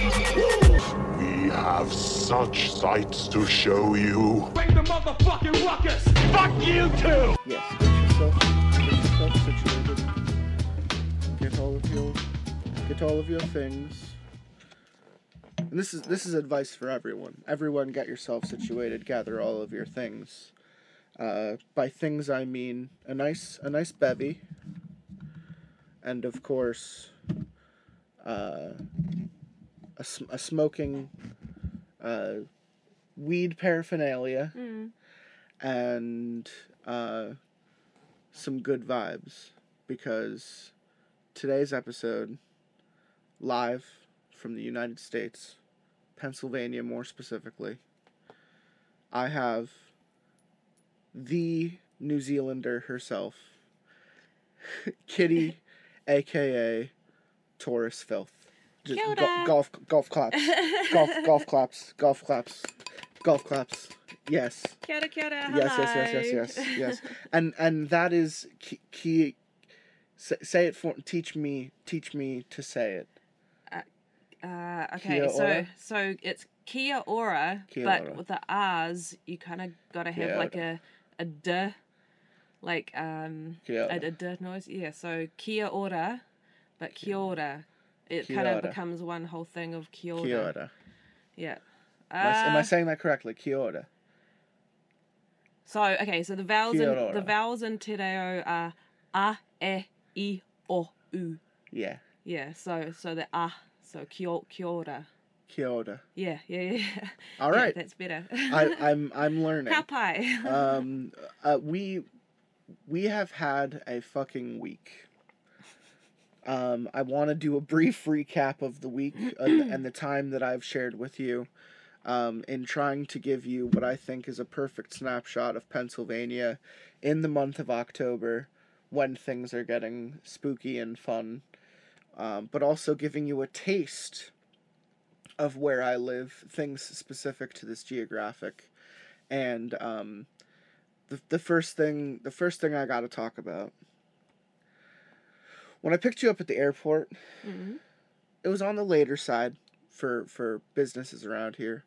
We have such sights to show you. Bring the motherfucking ruckus. Fuck you too. Yes, get yourself, get yourself situated. Get all of your, get all of your things. And this is this is advice for everyone. Everyone, get yourself situated. Gather all of your things. Uh, by things, I mean a nice a nice bevy, and of course, uh, a, a smoking uh, weed paraphernalia, and uh, some good vibes because today's episode, live from the United States, Pennsylvania more specifically, I have the New Zealander herself, Kitty, aka Torus Filth. Just go- golf golf claps. golf golf claps. Golf claps. Golf claps. Yes. Kia ora, kia ora, Yes, yes, yes, yes, yes, yes. And and that is key. key say, it for. Teach me. Teach me to say it. Uh, okay, Kia so ora? so it's Kia ora, Kia but ora. with the R's, you kind of gotta have like a a d, like um ora. a d noise. Yeah, so Kia ora, but Kia ora. It Kia kind of becomes one whole thing of Kia ora. Kia ora. Yeah. Am I, am I Uh, saying that correctly? Kia ora. So okay, so the vowels in the vowels in Te Reo are a, e, i, o, u. Yeah. Yeah, so so the a, so kia, kia ora. Kia ora. Yeah, yeah, yeah. All right, Yeah, that's better. I, I'm I'm learning. Pie? um, uh, we we have had a fucking week. Um, I want to do a brief recap of the week and, and the time that I've shared with you, um, in trying to give you what I think is a perfect snapshot of Pennsylvania in the month of October, when things are getting spooky and fun, um, but also giving you a taste of where I live, things specific to this geographic, and um, the the first thing the first thing I got to talk about when I picked you up at the airport, Mhm. it was on the later side for for businesses around here.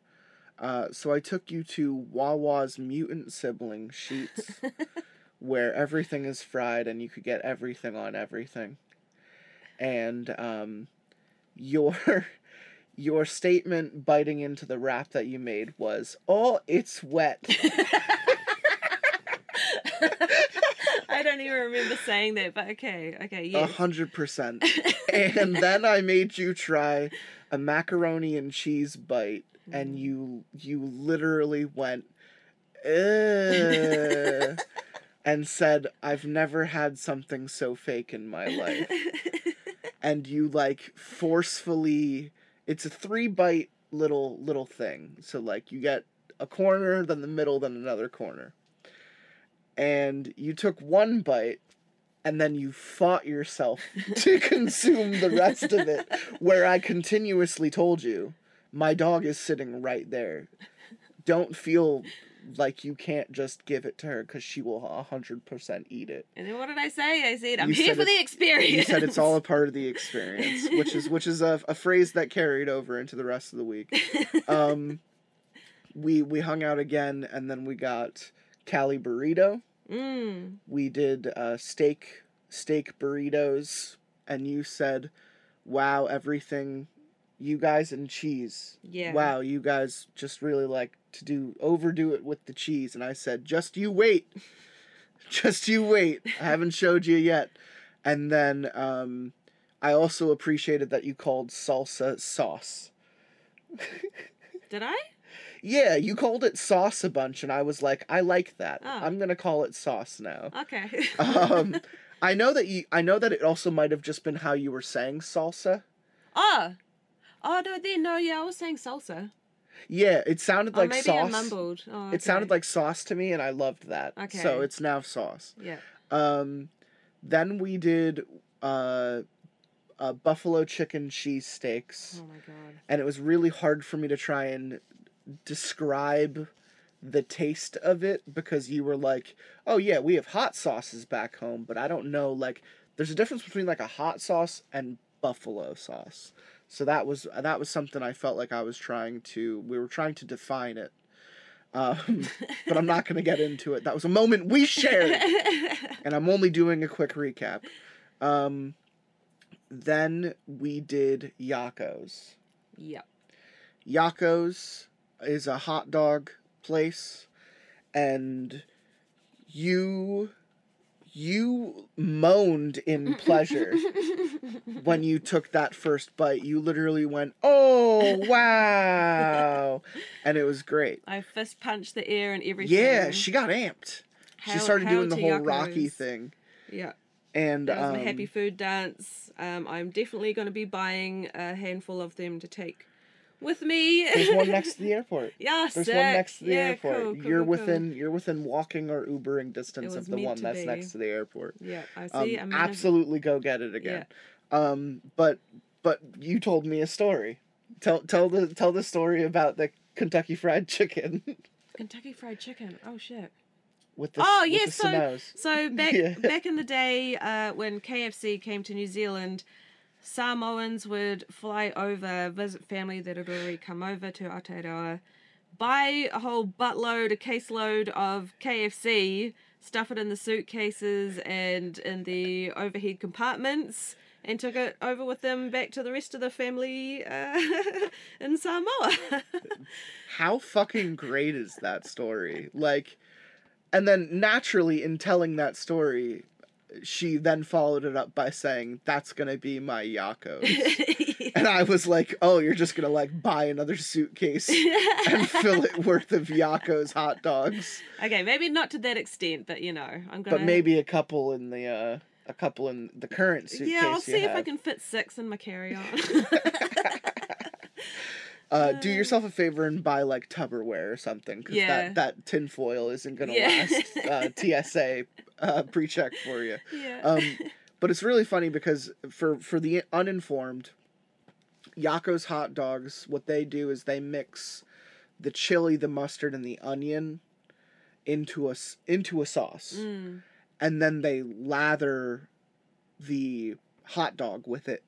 Uh, so I took you to Wawa's mutant sibling Sheetz, where everything is fried and you could get everything on everything. And um, your your statement biting into the wrap that you made was, "Oh, it's wet." I don't even remember saying that, but okay, okay, yeah. A hundred percent. And then I made you try a macaroni and cheese bite, Mm. and you you literally went, and said, "I've never had something so fake in my life." and you like forcefully, it's a three bite little little thing. So like you get a corner, then the middle, then another corner. And you took one bite and then you fought yourself to consume the rest of it where i continuously told you my dog is sitting right there don't feel like you can't just give it to her because she will 100% eat it and then what did I say? I said I'm You here said for the experience. you said it's all a part of the experience which is which is a, a phrase that carried over into the rest of the week um we we hung out again and then we got cali burrito. Mm. we did uh, steak steak burritos and you said wow everything you guys and cheese. Yeah. wow you guys just really like to do overdo it with the cheese. And i said just you wait. Just you wait. I haven't showed you yet. And then um i also appreciated that you called salsa sauce. Did I? Yeah you called it sauce a bunch and i was like i like that Oh. i'm gonna call it sauce now Okay. um i know that you i know that it also might have just been how you were saying salsa oh. Oh no, then no, yeah, I was saying salsa. yeah it sounded oh, like maybe sauce I mumbled. Oh, it sounded like sauce to me and i loved that Okay. so it's now sauce yeah. um then we did uh uh, buffalo chicken cheese steaks Oh my god. and it was really hard for me to try and describe the taste of it because you were like, "Oh yeah, we have hot sauces back home, but I don't know like there's a difference between like a hot sauce and buffalo sauce." So that was that was something I felt like I was trying to we were trying to define it. Um, but I'm not going to get into it. That was a moment we shared, and I'm only doing a quick recap. Um, then we did Yocco's. Yep. Yocco's is a hot dog place, and you you moaned in pleasure when you took that first bite. You literally went, "Oh wow!" and it was great. I fist punched the air and everything. Yeah, she got amped. she started doing the whole Rocky thing, Yeah. and That was um, my happy food dance. Um, I'm definitely going to be buying a handful of them to take with me. there's one next to the airport. yeah, There's sick. one next to the yeah, airport. Cool, cool, you're cool, within you're within walking or Ubering distance of the one that's be. next to the airport. Yeah, I Um, see. I'm gonna- absolutely go get it again. Yeah. Um, but but you told me a story. Tell tell the tell the story about the Kentucky Fried Chicken Kentucky Fried Chicken. Oh shit. with the Oh with yes, the so so back Yeah. back in the day uh, when KFC came to New Zealand, Samoans would fly over, visit family that had already come over to Aotearoa, buy a whole buttload, a caseload of KFC, stuff it in the suitcases and in the overhead compartments. And took it over with them back to the rest of the family uh, in Samoa. How fucking great is that story? Like, and then naturally in telling that story, she then followed it up by saying, "That's gonna be my Yocco's." And I was like, "Oh, you're just gonna like buy another suitcase and fill it worth of Yocco's hot dogs, okay, maybe not to that extent, but you know, I'm gonna. but maybe a couple in the uh, a couple in the current suitcase." Yeah, I'll see if I can fit six in my carry on. Uh, do yourself a favor and buy like Tupperware or something, because Yeah. that that tinfoil isn't gonna Yeah. last uh, TSA uh, pre-check for you. yeah. Um, but it's really funny because for for the uninformed, Yocco's hot dogs, what they do is they mix the chili, the mustard, and the onion into a into a sauce, Mm. and then they lather the hot dog with it.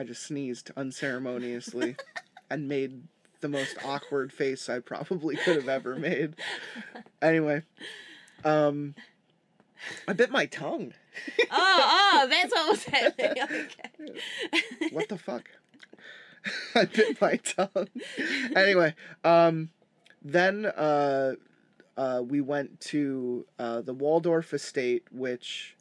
I just sneezed unceremoniously and made the most awkward face I probably could have ever made. Anyway, um, I bit my tongue. oh, oh, that's what was happening. Okay. What the fuck? I bit my tongue. Anyway, um, then uh, uh, we went to uh, the Waldorf Estate, which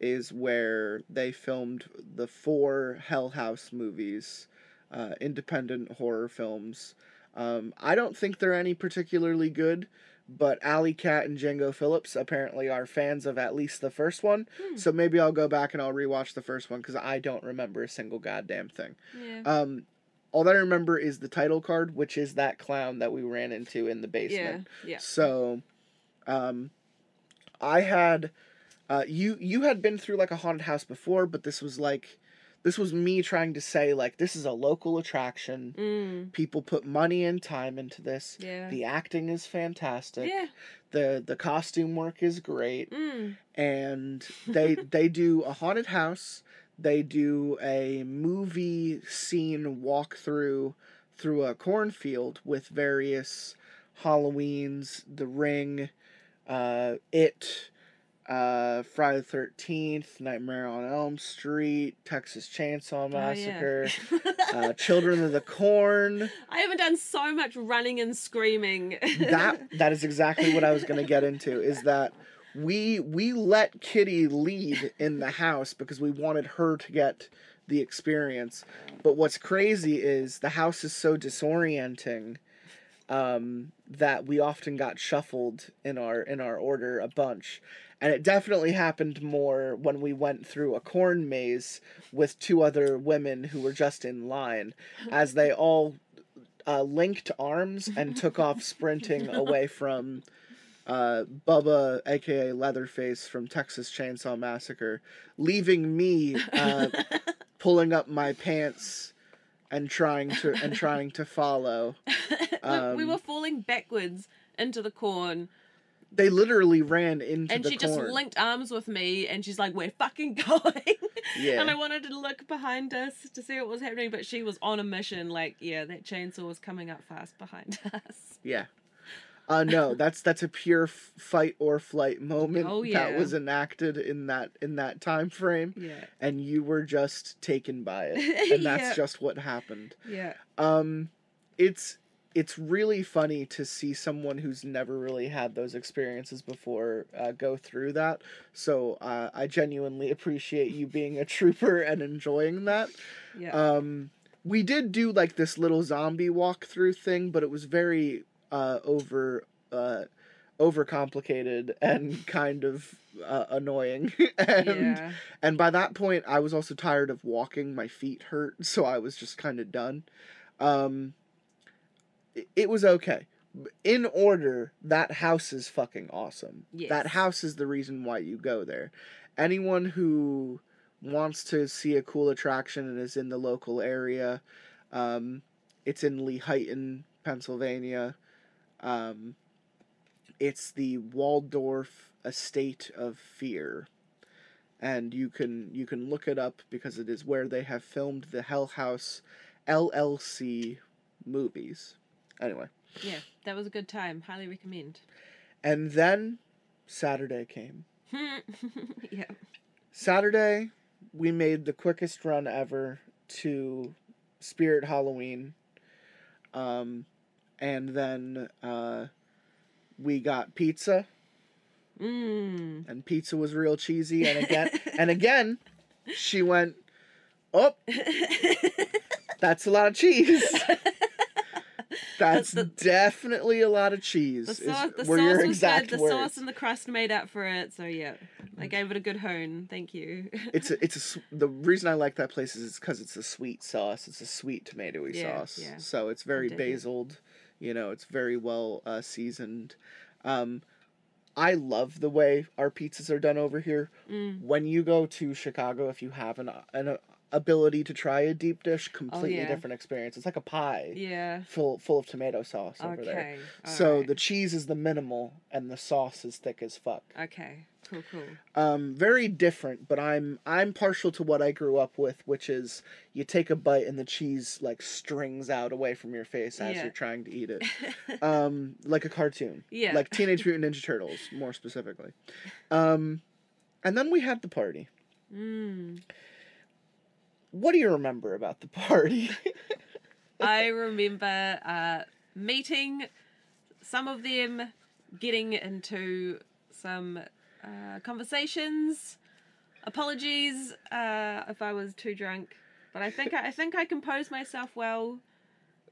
is where they filmed the four Hell House movies, uh, independent horror films. Um, I don't think they're any particularly good, but Alley Cat and Django Phillips apparently are fans of at least the first one. So maybe I'll go back and I'll rewatch the first one because I don't remember a single goddamn thing. Yeah. Um, all that I remember is the title card, which is that clown that we ran into in the basement. yeah. Yeah. So, um, I had, uh, you you had been through like a haunted house before, but this was like, this was me trying to say like this is a local attraction. Mm. People put money and time into this. Yeah. The acting is fantastic. Yeah. The the costume work is great Mm. and they they do a haunted house they do a movie scene walkthrough through a cornfield with various halloweens the ring uh it uh friday the 13th nightmare on elm street texas chainsaw Oh, yeah. massacre uh children of the corn I haven't done so much running and screaming. that that is exactly what I was going to get into is that we we let Kitty lead in the house because we wanted her to get the experience. But what's crazy is the house is so disorienting um, that we often got shuffled in our in our order a bunch. And it definitely happened more when we went through a corn maze with two other women who were just in line, as they all uh, linked arms and took off sprinting away from uh, Bubba, aka Leatherface from Texas Chainsaw Massacre, leaving me uh, pulling up my pants and trying to and trying to follow. we, we Um, were falling backwards into the corn, They literally ran into and she corn. just linked arms with me, and she's like, "We're fucking going." Yeah. And I wanted to look behind us to see what was happening, but she was on a mission. Like, yeah, that chainsaw was coming up fast behind us. Yeah. Uh no, that's that's a pure f- fight or flight moment Oh, that was enacted in that in that time frame Yeah, and you were just taken by it. And that's Yeah. just what happened. yeah, Um it's it's really funny to see someone who's never really had those experiences before uh, go through that. So uh, I genuinely appreciate you being a trooper and enjoying that. yeah. Um, we did do like this little zombie walkthrough thing, but it was very uh, over uh, overcomplicated and kind of uh, annoying. and yeah. and by that point, I was also tired of walking. My feet hurt, so I was just kind of done. Um, it, was okay. In order, that house is fucking awesome. That house is the reason why you go there. Anyone who wants to see a cool attraction and is in the local area, um, it's in Lehighton, Pennsylvania. Um, it's the Waldorf Estate of Fear and you can you can look it up because it is where they have filmed the Hell House LLC movies. Anyway, Yeah, that was a good time. Highly recommend. and then Saturday came. yeah. Saturday, we made the quickest run ever to Spirit Halloween. Um, and then uh, we got pizza, Mm. and pizza was real cheesy. And again, and again, she went, "Oh, that's a lot of cheese." That's definitely a lot of cheese. The sauce, the sauce your was exact good. The words. sauce and the crust made up for it. So yeah, I gave it a good hone. Thank you. it's a, it's a, the reason I like that place is because it's a sweet sauce. It's a sweet tomatoey Yeah, sauce. yeah. So it's very basiled. You know, it's very well uh, seasoned. Um, I love the way our pizzas are done over here. Mm. When you go to Chicago, if you have an an ability to try a deep dish, completely Oh, yeah. different experience. It's like a pie yeah. full full of tomato sauce over there. Okay. So alright. the cheese is the minimal and the sauce is thick as fuck. Okay. Cool. Cool. Um, very different, but I'm I'm partial to what I grew up with, which is you take a bite and the cheese like strings out away from your face as Yeah. you're trying to eat it, um, like a cartoon, Yeah. like Teenage Mutant Ninja Turtles, more specifically. Um, and then we had the party. Mm. What do you remember about the party? I remember uh, meeting some of them, getting into some uh, conversations. Apologies uh, if I was too drunk, but I think I, I think I composed myself well.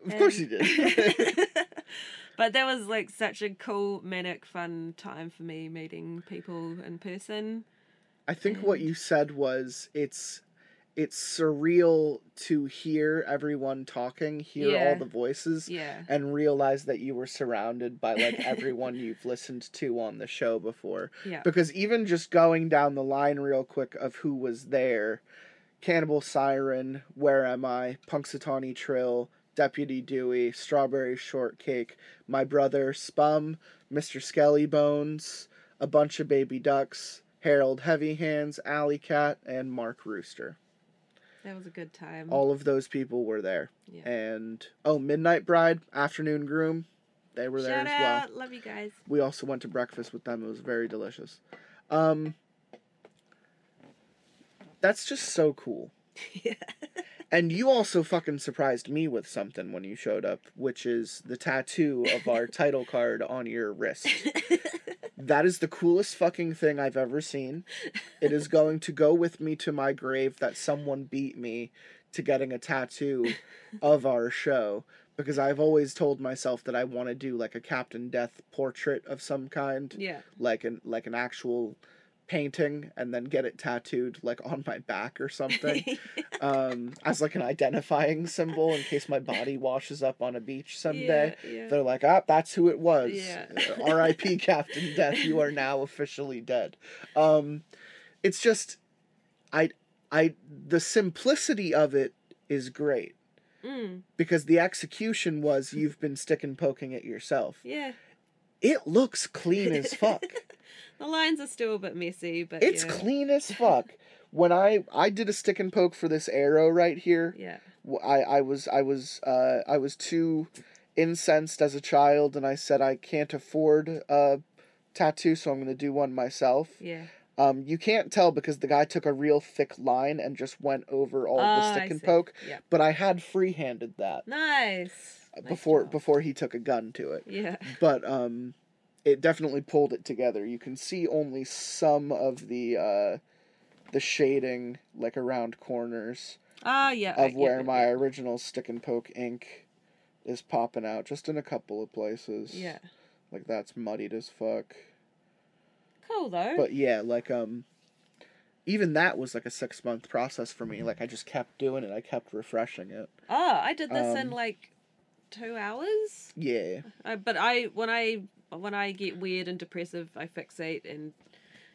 of course you did. but that was like such a cool, manic, fun time for me meeting people in person. I think what you said was it's it's surreal to hear everyone talking, hear all the voices, Yeah. and realize that you were surrounded by like everyone you've listened to on the show before. Yeah. Because even just going down the line real quick of who was there, Cannibal Siren, Where Am I, Punxsutawney Trill, Deputy Dewey, Strawberry Shortcake, My Brother, Spum, Mr. Skelly Bones, a bunch of baby ducks, Harold Heavy Hands, Alley Cat, and Mark Rooster. That was a good time. All of those people were there. Yeah. And oh, Midnight Bride, Afternoon Groom, they were there Shout as well. out. Love you guys. We also went to breakfast with them. It was very delicious. Um, that's just so cool. yeah. And you also fucking surprised me with something when you showed up, which is the tattoo of our title card on your wrist. That is the coolest fucking thing I've ever seen. It is going to go with me to my grave that someone beat me to getting a tattoo of our show because I've always told myself that I want to do like a Captain Death portrait of some kind, Yeah. like an like an actual painting and then get it tattooed like on my back or something um as like an identifying symbol in case my body washes up on a beach someday Yeah, yeah. they're like ah that's who it was Yeah. rip captain death you are now officially dead um it's just i i the simplicity of it is great Mm. because the execution was you've been stick and poking it yourself. Yeah. It looks clean as fuck. The lines are still a bit messy, but It's yeah. clean as fuck. When I I did a stick and poke for this arrow right here, Yeah. I I was I was uh I was too incensed as a child, and I said I can't afford a tattoo, so I'm gonna do one myself. Yeah. Um, you can't tell because the guy took a real thick line and just went over all the Ah, stick I and see. poke. Yep. But I had free-handed that Nice. Nice before job. before he took a gun to it. Yeah. But um, it definitely pulled it together. You can see only some of the uh, the shading like around corners Ah, yeah. Of where yeah, my yeah. original stick and poke ink is popping out, just in a couple of places. Yeah. Like that's muddied as fuck. Cool though. But yeah, like um even that was like a six month process for me. Like I just kept doing it. I kept refreshing it. oh, I did this in um, like two hours. Yeah. I, but I when I when I get weird and depressive, I fixate and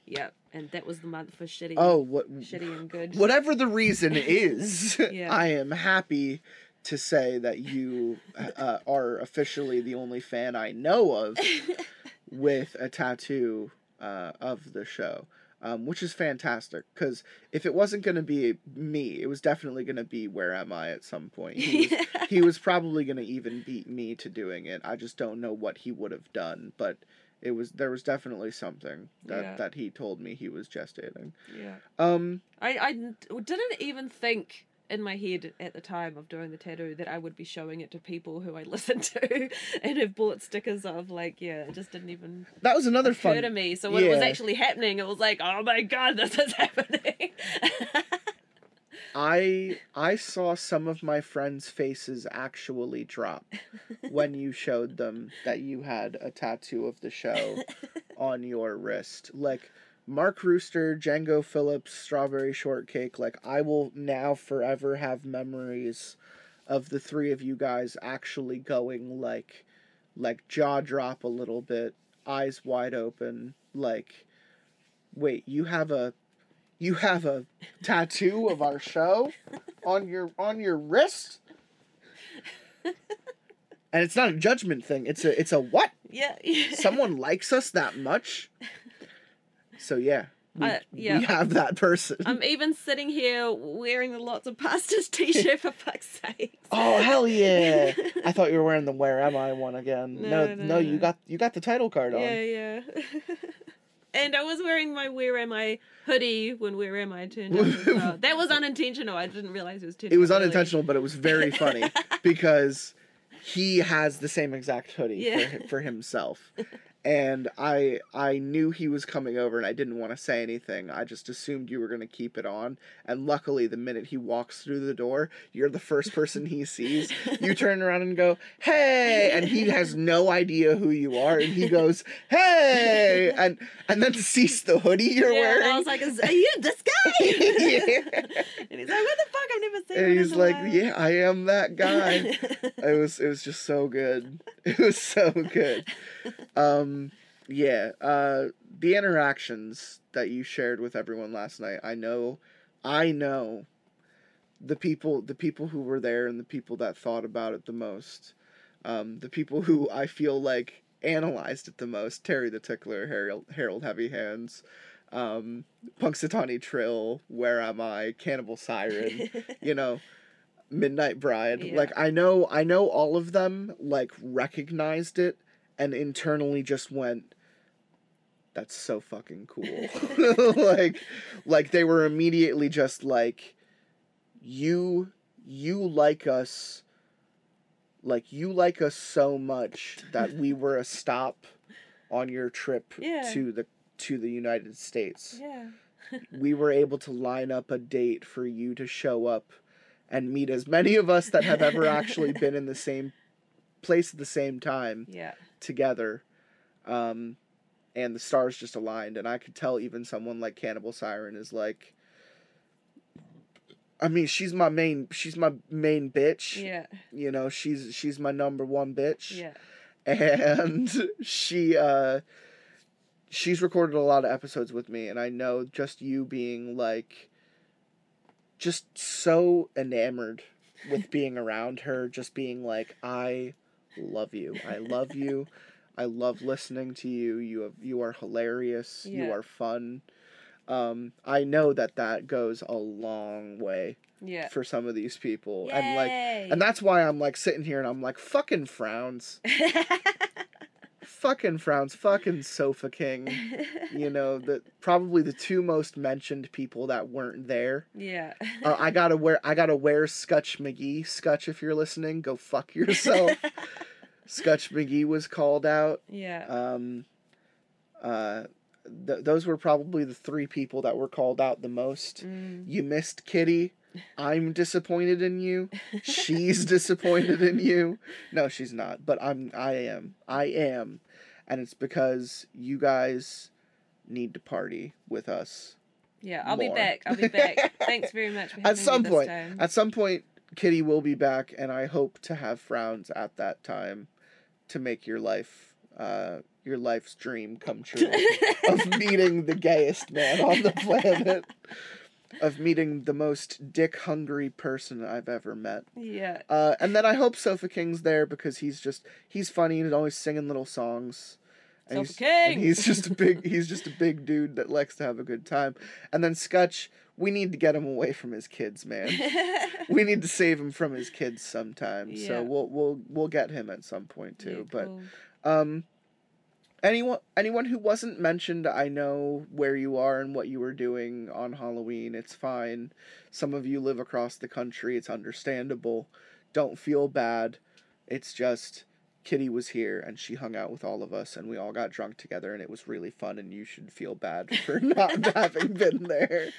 yeah, and that was the month for shitty. Oh, what shitty and good. whatever the reason is, Yeah. I am happy to say that you uh, are officially the only fan I know of with a tattoo uh, of the show. Um, which is fantastic because if it wasn't going to be me, it was definitely going to be Where Am I at some point. He was, he was probably going to even beat me to doing it. I just don't know what he would have done, but it was there was definitely something that Yeah. that he told me he was gestating. Yeah. Um, I I didn't even think in my head at the time of doing the tattoo that I would be showing it to people who I listen to and have bought stickers of. Like, yeah, it just didn't even that was another occur fun. to me. So when it was actually happening, it was like, oh my god, this is happening. I I saw some of my friends' faces actually drop when you showed them that you had a tattoo of the show on your wrist. Like Mark Rooster, Django Phillips, Strawberry Shortcake, like I will now forever have memories of the three of you guys actually going like like jaw drop a little bit, eyes wide open, like wait, you have a you have a tattoo of our show on your on your wrist? And it's not a judgment thing. It's a it's a what? yeah. yeah. Someone likes us that much? So yeah. We, Uh, yeah. we have that person. I'm even sitting here wearing the Lotsa Pastas t-shirt for fuck's sake. Oh hell yeah! I thought you were wearing the "Where Am I" one again. No, No, no, no, you got you got the title card on. Yeah, yeah. and I was wearing my Where Am I hoodie when Where Am I turned up well. That was unintentional. I didn't realize it was turned It was early. unintentional, but it was very funny because he has the same exact hoodie Yeah. for, for himself. And I I knew he was coming over and I didn't want to say anything. I just assumed you were going to keep it on. And luckily the minute he walks through the door, you're the first person he sees. You turn around and go, "Hey!" and he has no idea who you are and he goes, "Hey!" and and then sees the hoodie you're Yeah, wearing. I was like, "Is are you this guy?" Yeah. And he's like, "What the fuck? I've never seen." and he's like, a while." "Yeah, I am that guy." it was it was just so good. It was so good. Um yeah, uh the interactions that you shared with everyone last night. I know I know the people the people who were there and the people that thought about it the most. Um the people who I feel like analyzed it the most. Terry the Tickler, Harold, Harold Heavy Hands, um Punxsutawney Trill, Where Am I, Cannibal Siren, you know, Midnight Bride. Yeah. Like I know I know all of them like recognized it and internally just went that's so fucking cool. like like they were immediately just like you you like us like you like us so much that we were a stop on your trip Yeah. to the to the United States yeah. we were able to line up a date for you to show up and meet as many of us that have ever actually been in the same place at the same time Yeah. Together um and the stars just aligned and i could tell even someone like cannibal siren is like i mean she's my main she's my main bitch Yeah. you know she's she's my number one bitch Yeah. and she uh she's recorded a lot of episodes with me and i know just you being like just so enamored with being around her, just being like, I love you. I love you. I love listening to you. You have you are hilarious. You are fun. Um, I know that that goes a long way Yeah. for some of these people, and like, and that's why I'm like sitting here and I'm like, fucking frowns, fucking frowns, fucking Sofa King. You know, the probably the two most mentioned people that weren't there. yeah. Uh, I gotta wear I gotta wear Scutch McGee. Scutch, if you're listening, go fuck yourself. Scutch McGee was called out. yeah. Um, uh, th- those were probably the three people that were called out the most. Mm. You missed Kitty. I'm disappointed in you. She's disappointed in you. No, she's not. But I'm. I am. I am, and it's because you guys need to party with us. Yeah, I'll be back. I'll be back. Thanks very much at some me point time. at some point kitty will be back and i hope to have frowns at that time to make your life uh your life's dream come true of meeting the gayest man on the planet of meeting the most dick hungry person i've ever met yeah. uh and then i hope sofa king's there because he's just he's funny and always singing little songs and Sofa he's, King! and he's just a big he's just a big dude that likes to have a good time and then scutch we need to get him away from his kids man we need to save him from his kids sometime. Yeah. So we'll we'll we'll get him at some point too. Yeah, cool. But um anyone anyone who wasn't mentioned, I know where you are and what you were doing on Halloween. It's fine. Some of you live across the country. It's understandable. Don't feel bad. It's just Kitty was here and she hung out with all of us and we all got drunk together and it was really fun and you should feel bad for not having been there.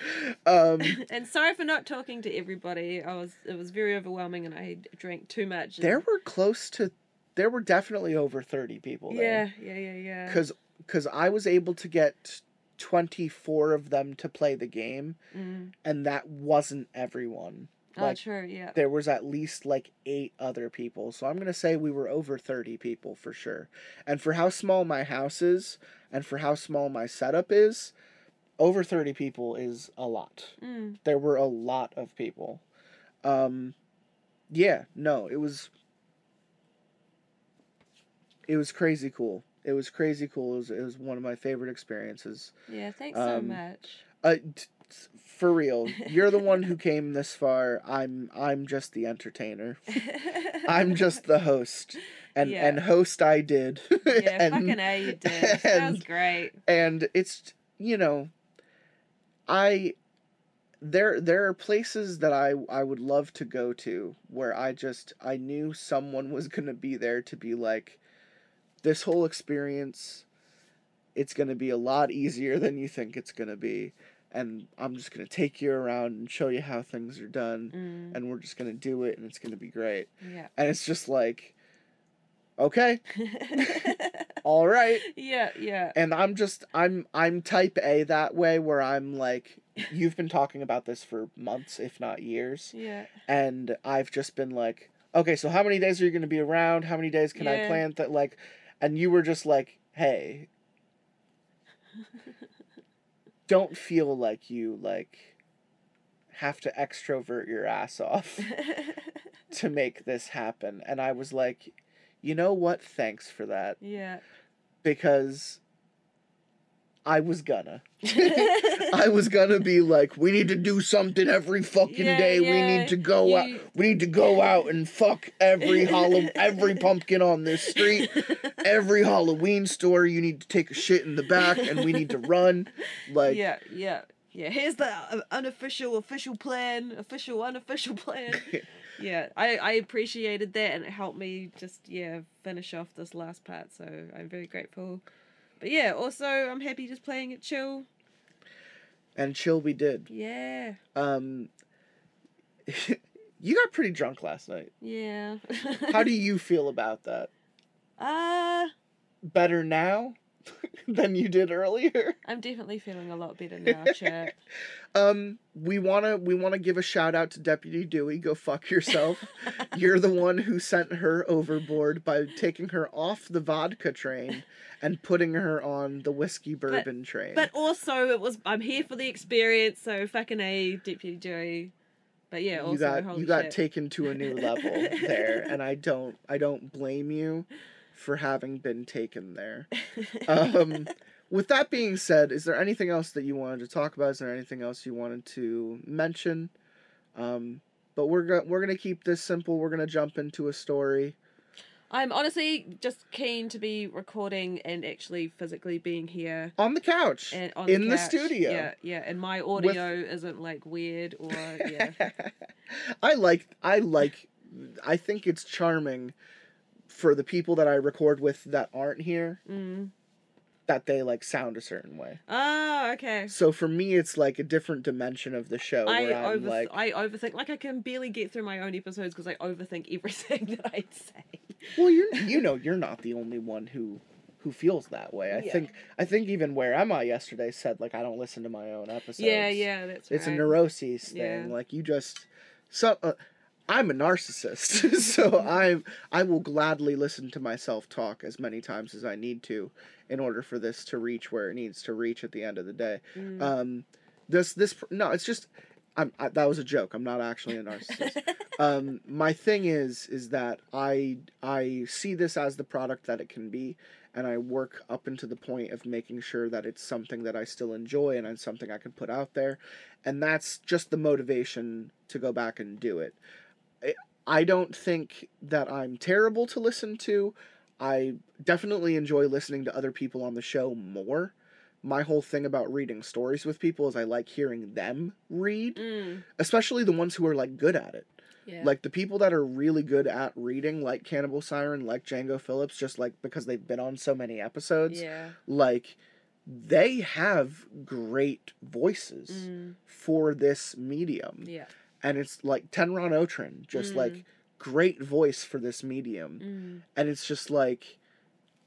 Um and sorry for not talking to everybody. I was it was very overwhelming and I drank too much. and- There were close to, there were definitely over thirty people Yeah, there. yeah, yeah, yeah. Because because I was able to get twenty four of them to play the game, Mm. and that wasn't everyone. Oh, Like true. Yeah. there was at least like eight other people, so I'm gonna say we were over thirty people for sure. And for how small my house is, and for how small my setup is, over thirty people is a lot Mm. there were a lot of people. Um, yeah, no, it was. It was crazy cool. It was crazy cool. It was, it was one of my favorite experiences. Yeah. Thanks so Um, much. Uh, t- for real, you're the one who came this far. I'm I'm just the entertainer. I'm just the host, and Yeah. and host I did. yeah. and, fucking a, you did. that was great. and it's you know i there there are places that i i would love to go to where i just i knew someone was going to be there to be like this whole experience it's going to be a lot easier than you think it's going to be and i'm just going to take you around and show you how things are done Mm. and we're just going to do it and it's going to be great Yeah. and it's just like okay all right yeah. Yeah. and i'm just i'm i'm type a that way where i'm like you've been talking about this for months if not years Yeah. and i've just been like okay so how many days are you going to be around how many days can i plan that like and you were just like hey don't feel like you like have to extrovert your ass off to make this happen. And i was like you know what? Thanks for that. Yeah. because I was gonna. I was gonna be like, we need to do something every fucking Yeah, day. We need to go You- out. We need to go out and fuck every hollow, every pumpkin on this street, every Halloween store. You need to take a shit in the back, and we need to run. Like, yeah. Yeah. Yeah. Here's the uh, unofficial, official plan. Official, unofficial plan. yeah. I I appreciated that and it helped me just yeah finish off this last part. So I'm very grateful. But yeah, also I'm happy just playing it chill. and chill we did. Yeah. Um, you got pretty drunk last night. Yeah. How do you feel about that? Uh Better now than you did earlier? I'm definitely feeling a lot better now, chat. Um, we wanna we wanna give a shout out to Deputy Dewey. Go fuck yourself. You're the one who sent her overboard by taking her off the vodka train and putting her on the whiskey bourbon train. But also, it was I'm here for the experience, so fucking a Deputy Dewey. But yeah, also you got you got shit. taken to a new level there, and I don't I don't blame you for having been taken there. Um, with that being said, is there anything else that you wanted to talk about? Is there anything else you wanted to mention? Um, but we're go- we're gonna keep this simple. We're gonna jump into a story. I'm honestly just keen to be recording and actually physically being here on the couch and on in the couch. studio. Yeah, yeah, and my audio isn't like weird or yeah. I like I like I think it's charming for the people that I record with that aren't here mm. that they like sound a certain way. Oh, okay. So for me it's like a different dimension of the show I where I'm over like I overthink like I can barely get through my own episodes because I overthink everything that I say. well you're you know you're not the only one who who feels that way. I Yeah. think I think even where am I yesterday said like I don't listen to my own episodes. Yeah, yeah, that's It's a right. neuroses thing. Yeah. Like you just so uh, I'm a narcissist, so I I will gladly listen to myself talk as many times as I need to in order for this to reach where it needs to reach at the end of the day. Mm. Um, this this no, it's just I'm I, that was a joke. I'm not actually a narcissist. um, my thing is is that I I see this as the product that it can be, and I work up into the point of making sure that it's something that I still enjoy and it's something I can put out there, and that's just the motivation to go back and do it. I- don't think that I'm terrible to listen to. I definitely enjoy listening to other people on the show more. My whole thing about reading stories with people is I like hearing them read, Mm, especially the ones who are like good at it. yeah. Like the people that are really good at reading, like Cannibal Siren, like Django Phillips, just like because they've been on so many episodes, yeah. like they have great voices Mm, for this medium. yeah. And it's like Tenron Otrin, just like great voice for this medium. Mm, And it's just like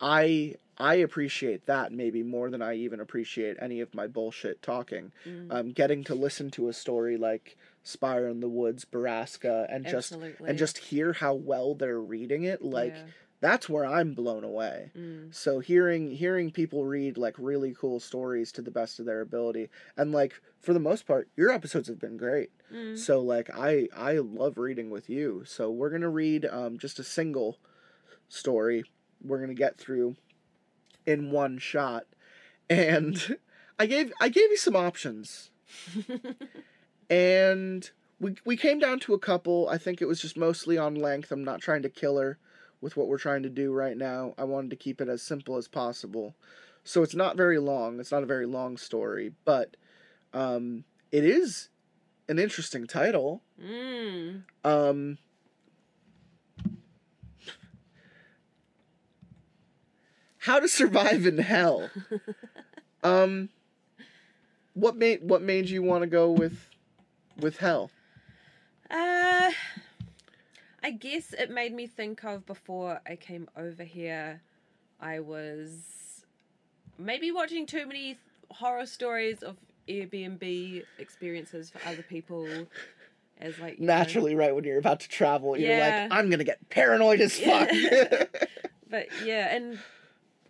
I I appreciate that maybe more than I even appreciate any of my bullshit talking. mm. Um, getting to listen to a story like Spire in the Woods, Baraska, and just and just hear how well they're reading it, like Yeah. That's where I'm blown away. Mm, So hearing hearing people read like really cool stories to the best of their ability, and like for the most part, your episodes have been great. mm. So like I I love reading with you. So we're gonna read um, just a single story. We're gonna get through in one shot, and I gave I gave you some options, and we we came down to a couple. I think it was just mostly on length. I'm not trying to kill her with what we're trying to do right now. I wanted to keep it as simple as possible. So it's not very long. It's not a very long story, but um, it is an interesting title. Mm. Um, how to survive in hell. um, what made what made you want to go with with hell? Uh, I guess it made me think of before I came over here. I was maybe watching too many horror stories of Airbnb experiences for other people. As like you know- Naturally, right when you're about to travel, you're Yeah. like, I'm gonna get paranoid as fuck. but yeah, and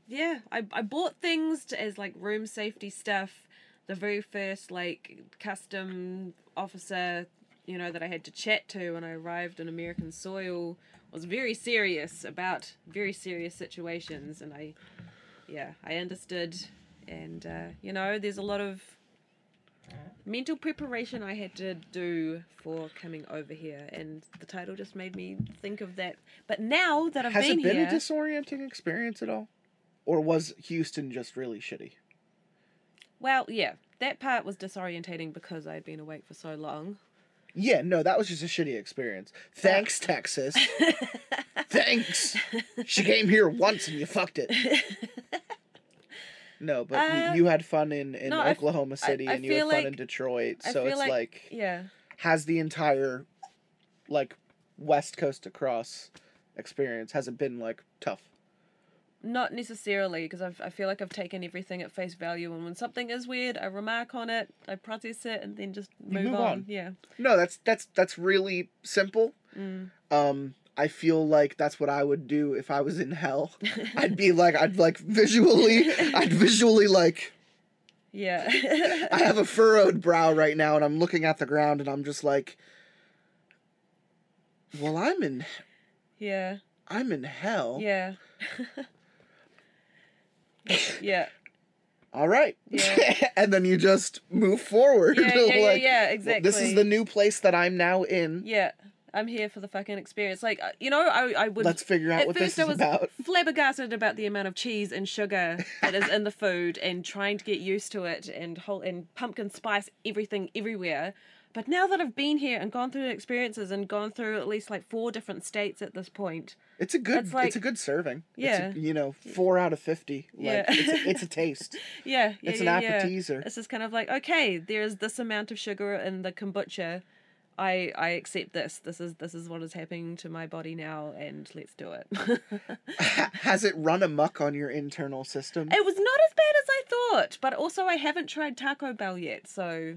yeah, I I bought things to, as like room safety stuff. The very first like custom officer, you know, that I had to chat to when I arrived on American soil was very serious about very serious situations, and I, yeah, I understood, and uh, you know, there's a lot of mental preparation I had to do for coming over here, and the title just made me think of that. But now that I've been here, Has been it been here, a disorienting experience at all, or was Houston just really shitty? well, yeah, that part was disorientating because I'd been awake for so long. Yeah, no, that was just a shitty experience. Thanks, Texas. Thanks. She came here once and you fucked it. No, but you- Uh, you had fun in, in no, I f- Oklahoma I- City I and you had feel fun in like- Detroit. I So feel it's like, like, yeah, has the entire like west coast across experience has it been like tough? Not necessarily because I feel like I've taken everything at face value, and when something is weird, I remark on it, I process it, and then just move, move on. on. Yeah. No, that's that's that's really simple. Mm. Um, I feel like that's what I would do if I was in hell. I'd be like, I'd like visually, I'd visually like, Yeah. I have a furrowed brow right now, and I'm looking at the ground, and I'm just like, Well, I'm in Yeah. I'm in hell. Yeah. yeah. All right. Yeah. and then you just move forward. Yeah, yeah, yeah, like, yeah, well, exactly. This is the new place that I'm now in. Yeah. I'm here for the fucking experience. Like, uh, you know, I, I would. Let's figure out at what first this I is was about. flabbergasted about the amount of cheese and sugar that is in the food and trying to get used to it and whole and pumpkin spice everything everywhere. But now that I've been here and gone through the experiences and gone through at least like four different states at this point, It's a good. It's It's, a good serving. Yeah. It's a, you know, four out of fifty. Like, Yeah. It's a, it's a taste. yeah, yeah It's an yeah, yeah. appetizer. It's just kind of like okay, there's this amount of sugar in the kombucha. I I accept this. This is this is what is happening to my body now, and let's do it. Has it run amok on your internal system? It was not as bad as I thought, but also I haven't tried Taco Bell yet, so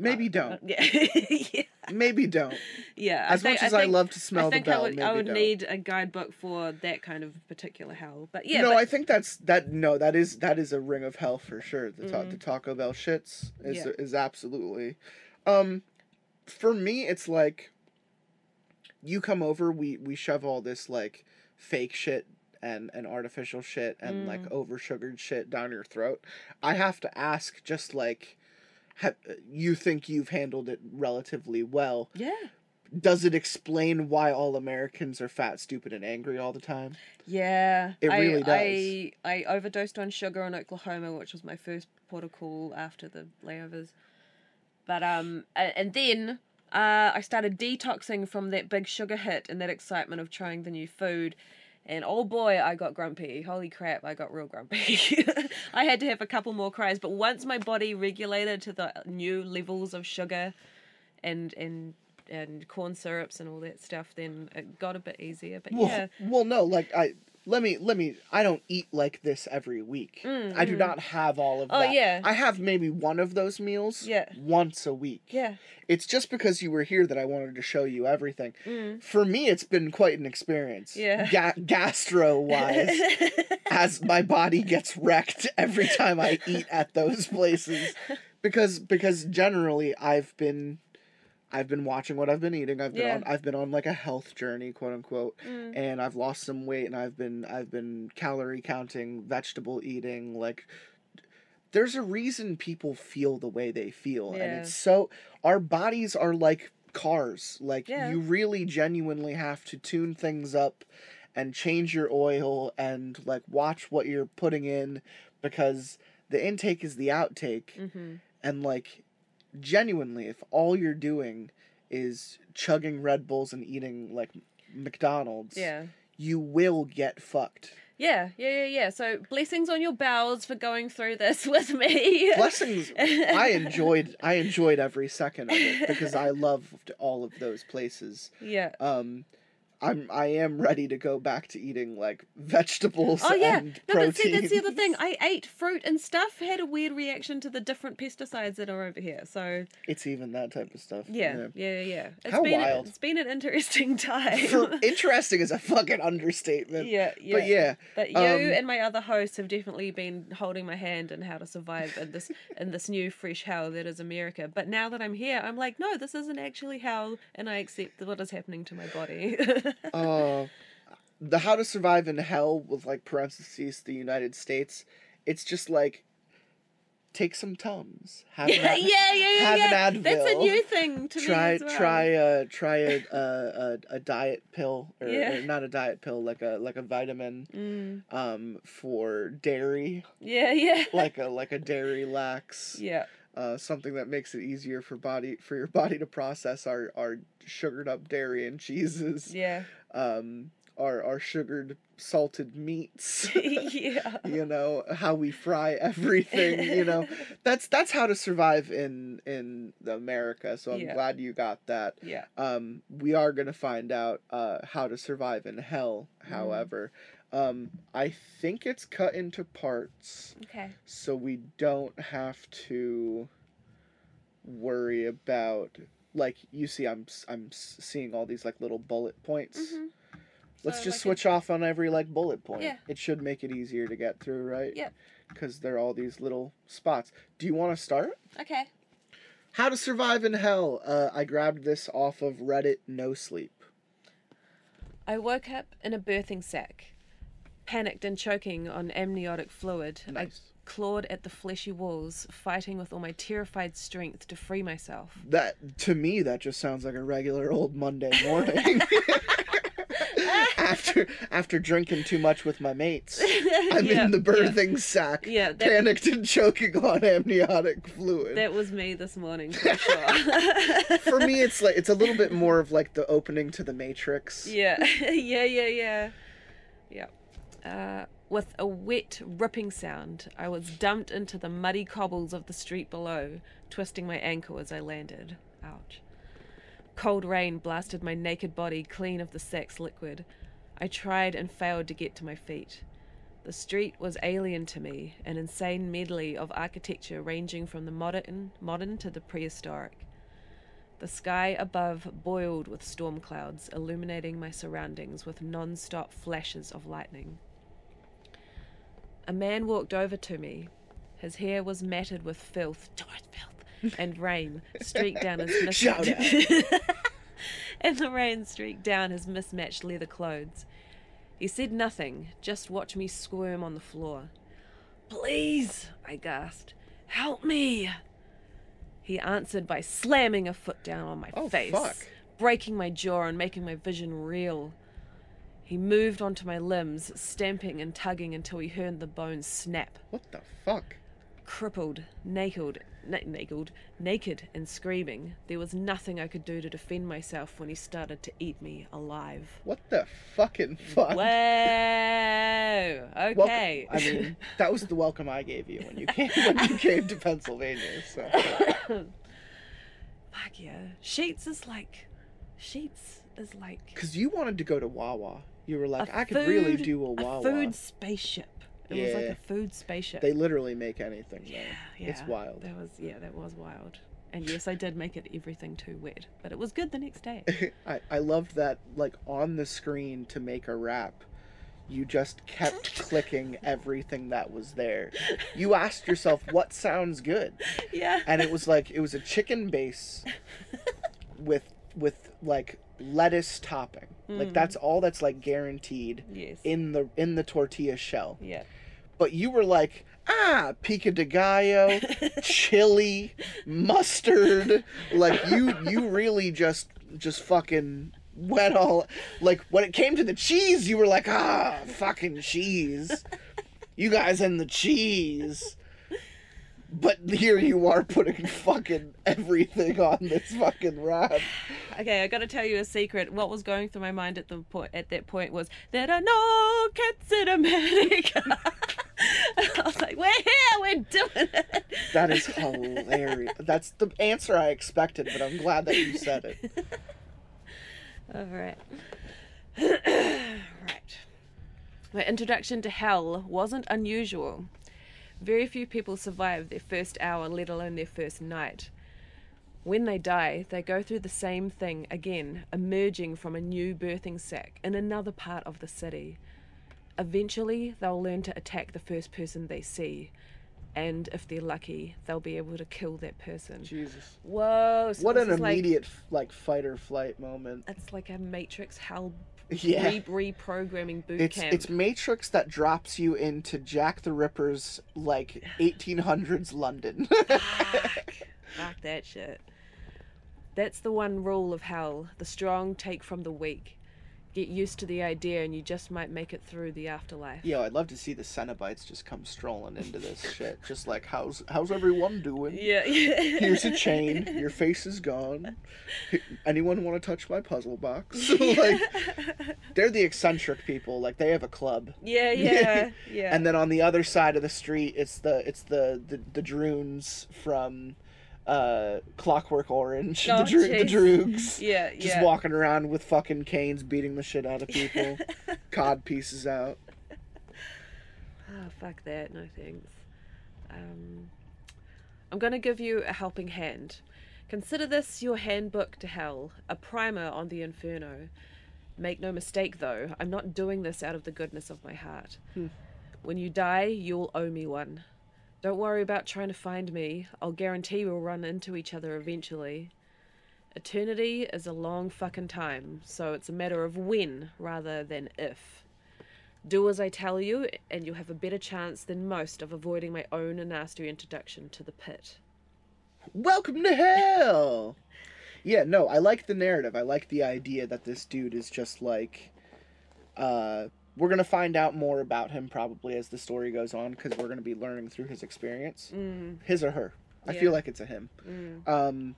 Maybe don't. yeah, yeah, Maybe don't. yeah. As think- much as I think- love to smell I think the bell, I would, I would need a guidebook for that kind of particular hell. But yeah, no, but, I think that's that. No, that is that is a ring of hell for sure. The, ta- the Taco Bell shits is Mm. Yeah. is absolutely. Um, for me, it's like you come over, we we shove all this like fake shit and and artificial shit and like Mm. over sugared shit down your throat. I have to ask, just like, ha- you think you've handled it relatively well. yeah, Does it explain why all Americans are fat, stupid, and angry all the time? yeah. It I, really I I overdosed on sugar in Oklahoma, which was my first port of call after the layovers. But um, and then uh, I started detoxing from that big sugar hit and that excitement of trying the new food. And oh boy, I got grumpy. Holy crap, I got real grumpy. I had to have a couple more cries. But once my body regulated to the new levels of sugar and and and corn syrups and all that stuff, then it got a bit easier. But Well, yeah, well, no, like I let me let me. I don't eat like this every week. I do not have all of Mm, Oh, that. yeah. I have maybe one of those meals. Yeah. Once a week. yeah, It's just because you were here that I wanted to show you everything. For me, it's been quite an experience. Mm. Yeah. Ga- gastro wise, as my body gets wrecked every time I eat at those places, because because generally I've been. I've been watching what I've been eating. I've been Yeah. on I've been on like a health journey, quote unquote, Mm. and I've lost some weight and I've been I've been calorie counting, vegetable eating, like there's a reason people feel the way they feel and it's so our bodies are like cars. Like Yeah. you really genuinely have to tune things up and change your oil and like watch what you're putting in because the intake is the outtake hmm and like genuinely if all you're doing is chugging red bulls and eating like mcdonald's yeah. you will get fucked Yeah, yeah, yeah, yeah. So blessings on your bowels for going through this with me. blessings i enjoyed i enjoyed every second of it because i loved all of those places Yeah. um i'm i am ready to go back to eating like vegetables Oh yeah. and No, but see, that's the other thing. I ate fruit and stuff. Had a weird reaction to the different pesticides that are over here. So it's even that type of stuff yeah, yeah, yeah. yeah. It's How been wild. it's been an interesting time. For, interesting is a fucking understatement yeah, yeah. but yeah But you um, and my other hosts have definitely been holding my hand in how to survive in this in this new fresh hell that is America. But now that I'm here, I'm like, no, this isn't actually hell, and I accept what is happening to my body. uh the how to survive in hell with like parentheses the united states it's just like take some tums have an yeah, yeah, yeah, yeah. have yeah. an That's a new thing to try well. try uh try a, a a a diet pill or, Yeah. or not a diet pill like a like a vitamin Mm, um for dairy yeah, yeah. like a like a dairy lax Yeah, uh something that makes it easier for body for your body to process our our sugared up dairy and cheeses yeah, um our our sugared salted meats yeah. you know how we fry everything you know that's that's how to survive in in america so i'm Yeah. glad you got that Yeah. um we are going to find out uh how to survive in hell Mm. Um i think it's cut into parts Okay. so we don't have to worry about like you see i'm i'm seeing all these like little bullet points Mhm. let's So, just like, it- switch off on every like bullet point Yeah. it should make it easier to get through right Yep. because there are all these little spots do you want to start Okay. how to survive in hell uh, i grabbed this off of reddit no sleep I woke up in a birthing sack, panicked and choking on amniotic fluid. Nice. I clawed at the fleshy walls, fighting with all my terrified strength to free myself. That to me, that just sounds like a regular old Monday morning. after after drinking too much with my mates, I'm Yeah, in the yeah. birthing sack, Yeah, that- panicked and choking on amniotic fluid. That was me this morning for sure. For me, it's like it's a little bit more of like the opening to the Matrix. yeah, yeah, yeah, yeah, yeah. Uh, with a wet, ripping sound, I was dumped into the muddy cobbles of the street below, twisting my ankle as I landed. Ouch. Cold rain blasted my naked body clean of the sack's liquid. I tried and failed to get to my feet. The street was alien to me, an insane medley of architecture ranging from the modern, modern to the prehistoric. The sky above boiled with storm clouds, illuminating my surroundings with non stop flashes of lightning. A man walked over to me. His hair was matted with filth, George filth, and rain streaked down his mis- Shout out. and the rain streaked down his mismatched leather clothes. He said nothing, just watched me squirm on the floor. Please, I gasped. Help me. He answered by slamming a foot down on my Oh, face, fuck. breaking my jaw and making my vision real. He moved onto my limbs, stamping and tugging until he heard the bones snap. What the fuck? Crippled, naked, na- naked, naked, and screaming, there was nothing I could do to defend myself when he started to eat me alive. What the fucking fuck? Whoa! Welcome- Okay. I mean, that was the welcome I gave you when you came when you came to Pennsylvania. So Fuck yeah. Sheetz is like. Sheetz is like. because you wanted to go to Wawa, you were like, a I could really do a Wawa. food spaceship. It was like Yeah. a food spaceship. They literally make anything. yeah, there. yeah. It's wild. That was yeah, that was wild. And yes, I did make it everything too wet, but it was good the next day. I, I loved that like on the screen to make a rap you just kept clicking everything that was there you asked yourself what sounds good yeah. and it was like it was a chicken base with with like lettuce topping like that's all that's like guaranteed Yes. in the in the tortilla shell. Yeah. but you were like ah pico de gallo chili mustard. Like you you really just just fucking went all like when it came to the cheese you were like ah fucking cheese. You guys and the cheese but here you are putting fucking everything on this fucking wrap Okay, I got to tell you a secret. What was going through my mind at the point at that point was there are no cats in America. I was like, we're here, we're doing it. that is hilarious that's the answer i expected but i'm glad that you said it All right. right. My introduction to hell wasn't unusual. Very few people survive their first hour, let alone their first night. When they die, they go through the same thing again, emerging from a new birthing sac in another part of the city. Eventually, they'll learn to attack the first person they see, and if they're lucky, they'll be able to kill that person. jesus Whoa! so what an is like- immediate like fight or flight moment it's like a Matrix hell Yeah. re- reprogramming boot It's camp. it's Matrix that drops you into Jack the Ripper's like 1800s London. Fuck. Fuck that shit. That's the one rule of hell. The strong take from the weak. Get used to the idea and you just might make it through the afterlife. Yeah, I'd love to see the Cenobites just come strolling into this shit. Just like how's how's everyone doing? Yeah, yeah. Here's a chain. Your face is gone. Anyone want to touch my puzzle box? like they're the eccentric people. Like they have a club. yeah, yeah, yeah. And then on the other side of the street, it's the it's the the, the Droons from uh, Clockwork Orange. Oh, the, Dro- the. Droogs. yeah, Just yeah. walking around with fucking canes, beating the shit out of people. Cod pieces out. Oh, fuck that. No thanks. Um, I'm going to give you a helping hand. Consider this your handbook to hell, a primer on the inferno. Make no mistake, though, I'm not doing this out of the goodness of my heart. When you die, you'll owe me one. Don't worry about trying to find me. I'll guarantee we'll run into each other eventually. Eternity is a long fucking time, so it's a matter of when rather than if. Do as I tell you, and you'll have a better chance than most of avoiding my own nasty introduction to the pit. Welcome to hell. Yeah, no, I like the narrative. I like the idea that this dude is just like uh we're going to find out more about him probably as the story goes on because we're going to be learning through his experience. Mm. His or her. I Yeah. feel like it's a him. Mm. Um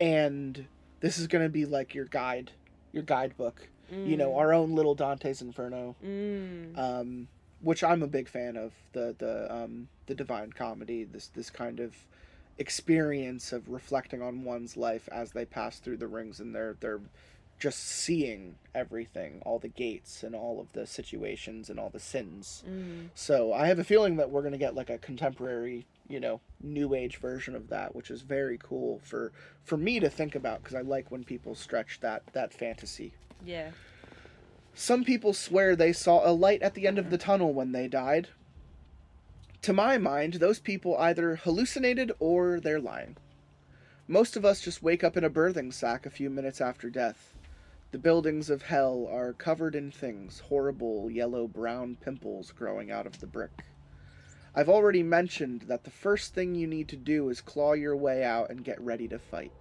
and this is going to be like your guide, your guidebook. You know, our own little Dante's Inferno. Mm. um, which I'm a big fan of the the um, the Divine Comedy. This this kind of experience of reflecting on one's life as they pass through the rings, and they're they're just seeing everything, all the gates, and all of the situations, and all the sins. Mm. So I have a feeling that we're gonna get like a contemporary, you know, new age version of that, which is very cool for for me to think about because I like when people stretch that that fantasy Yeah. some people swear they saw a light at the end of the tunnel when they died. To my mind, those people either hallucinated or they're lying. Most of us just wake up in a birthing sack a few minutes after death. The buildings of hell are covered in things, horrible yellow brown pimples growing out of the brick. I've already mentioned that the first thing you need to do is claw your way out and get ready to fight.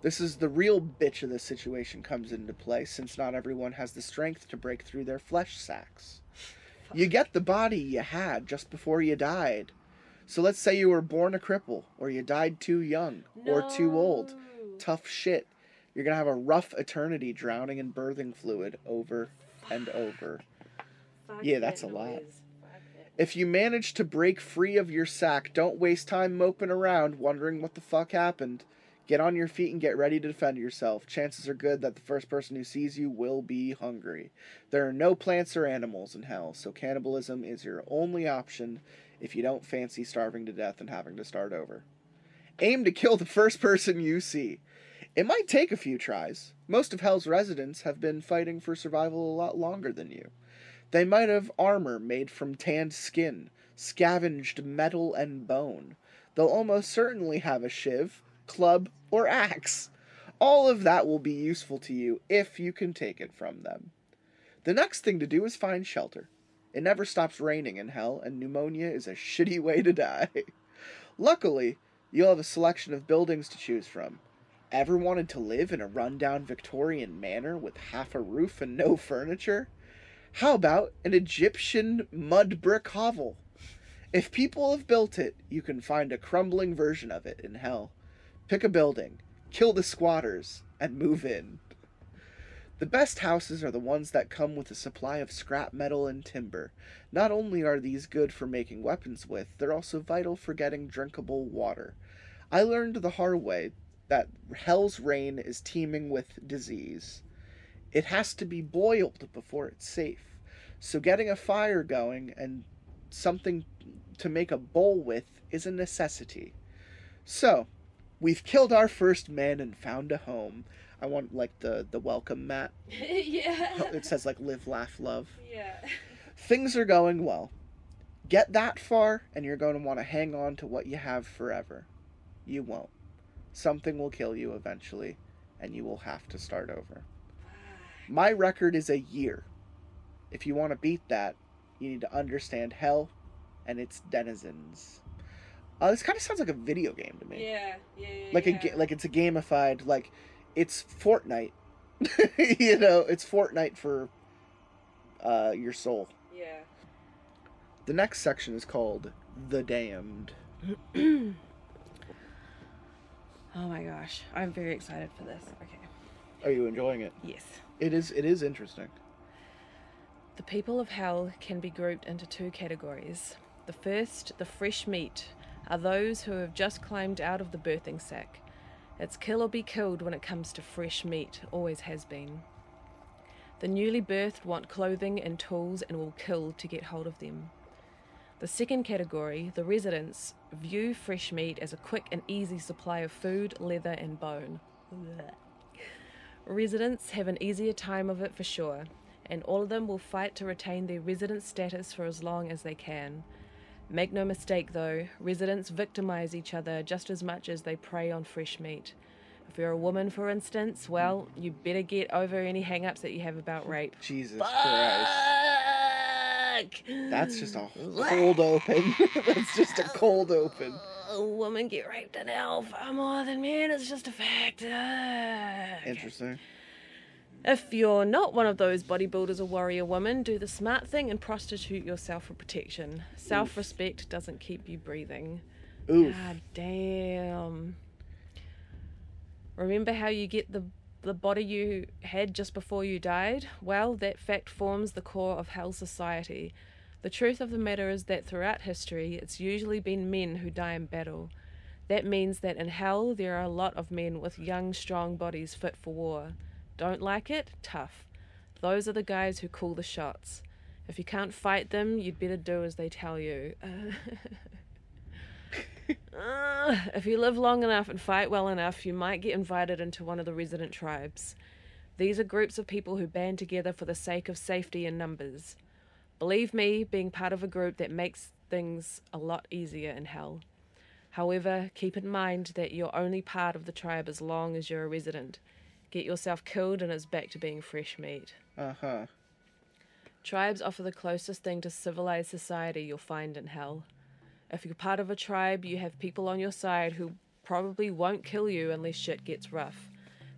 This is the real bitch of the situation comes into play since not everyone has the strength to break through their flesh sacks. You get the body you had just before you died. So let's say you were born a cripple, or you died too young, or too old. Tough shit. You're gonna have a rough eternity drowning in birthing fluid over and over. Yeah, that's a lot. If you manage to break free of your sack, don't waste time moping around wondering what the fuck happened. Get on your feet and get ready to defend yourself. Chances are good that the first person who sees you will be hungry. There are no plants or animals in hell, so cannibalism is your only option if you don't fancy starving to death and having to start over. Aim to kill the first person you see. It might take a few tries. Most of Hell's residents have been fighting for survival a lot longer than you. They might have armor made from tanned skin, scavenged metal and bone. They'll almost certainly have a shiv, club, or axe. All of that will be useful to you if you can take it from them. The next thing to do is find shelter. It never stops raining in hell, and pneumonia is a shitty way to die. Luckily, you'll have a selection of buildings to choose from. Ever wanted to live in a rundown Victorian manor with half a roof and no furniture? How about an Egyptian mud brick hovel? If people have built it, you can find a crumbling version of it in hell. Pick a building, kill the squatters, and move in. The best houses are the ones that come with a supply of scrap metal and timber. Not only are these good for making weapons with, they're also vital for getting drinkable water. I learned the hard way that Hell's Rain is teeming with disease. It has to be boiled before it's safe. So getting a fire going and something to make a bowl with is a necessity. So, we've killed our first man and found a home. I want like the the welcome mat. yeah. It says like live, laugh, love. Yeah. Things are going well. Get that far, and you're going to want to hang on to what you have forever. You won't. Something will kill you eventually, and you will have to start over. My record is a year. If you want to beat that, you need to understand hell and its denizens. Uh, this kind of sounds like a video game to me. Yeah. Yeah. yeah Like a yeah. ga- like it's a gamified like it's Fortnite. you know, it's Fortnite for uh, your soul. Yeah. The next section is called The Damned. Oh my gosh, I'm very excited for this. Okay. Are you enjoying it? Yes. It is it is interesting. The people of hell can be grouped into two categories. The first, the fresh meat, are those who have just climbed out of the birthing sack. It's kill or be killed when it comes to fresh meat, always has been. The newly birthed want clothing and tools and will kill to get hold of them. The second category, the residents, view fresh meat as a quick and easy supply of food, leather, and bone. Blech. Residents have an easier time of it for sure, and all of them will fight to retain their resident status for as long as they can. Make no mistake though, residents victimize each other just as much as they prey on fresh meat. If you're a woman, for instance, well, you better get over any hang ups that you have about rape. Jesus Christ. Fuck! That's just a cold open. That's just a cold open. A woman get raped in hell far more than men. It's just a fact. Ah. Interesting. If you're not one of those bodybuilders or warrior women, do the smart thing and prostitute yourself for protection. Self respect doesn't keep you breathing. Oof. God damn. Remember how you get the the body you had just before you died? Well, that fact forms the core of Hell Society. The truth of the matter is that throughout history, it's usually been men who die in battle. That means that in Hell, there are a lot of men with young, strong bodies fit for war. Don't like it? Tough. Those are the guys who call the shots. If you can't fight them, you'd better do as they tell you. Uh, if you live long enough and fight well enough, you might get invited into one of the resident tribes. These are groups of people who band together for the sake of safety in numbers. Believe me, being part of a group that makes things a lot easier in hell. However, keep in mind that you're only part of the tribe as long as you're a resident. Get yourself killed and it's back to being fresh meat. Uh huh. Tribes offer the closest thing to civilized society you'll find in hell. If you're part of a tribe, you have people on your side who probably won't kill you unless shit gets rough.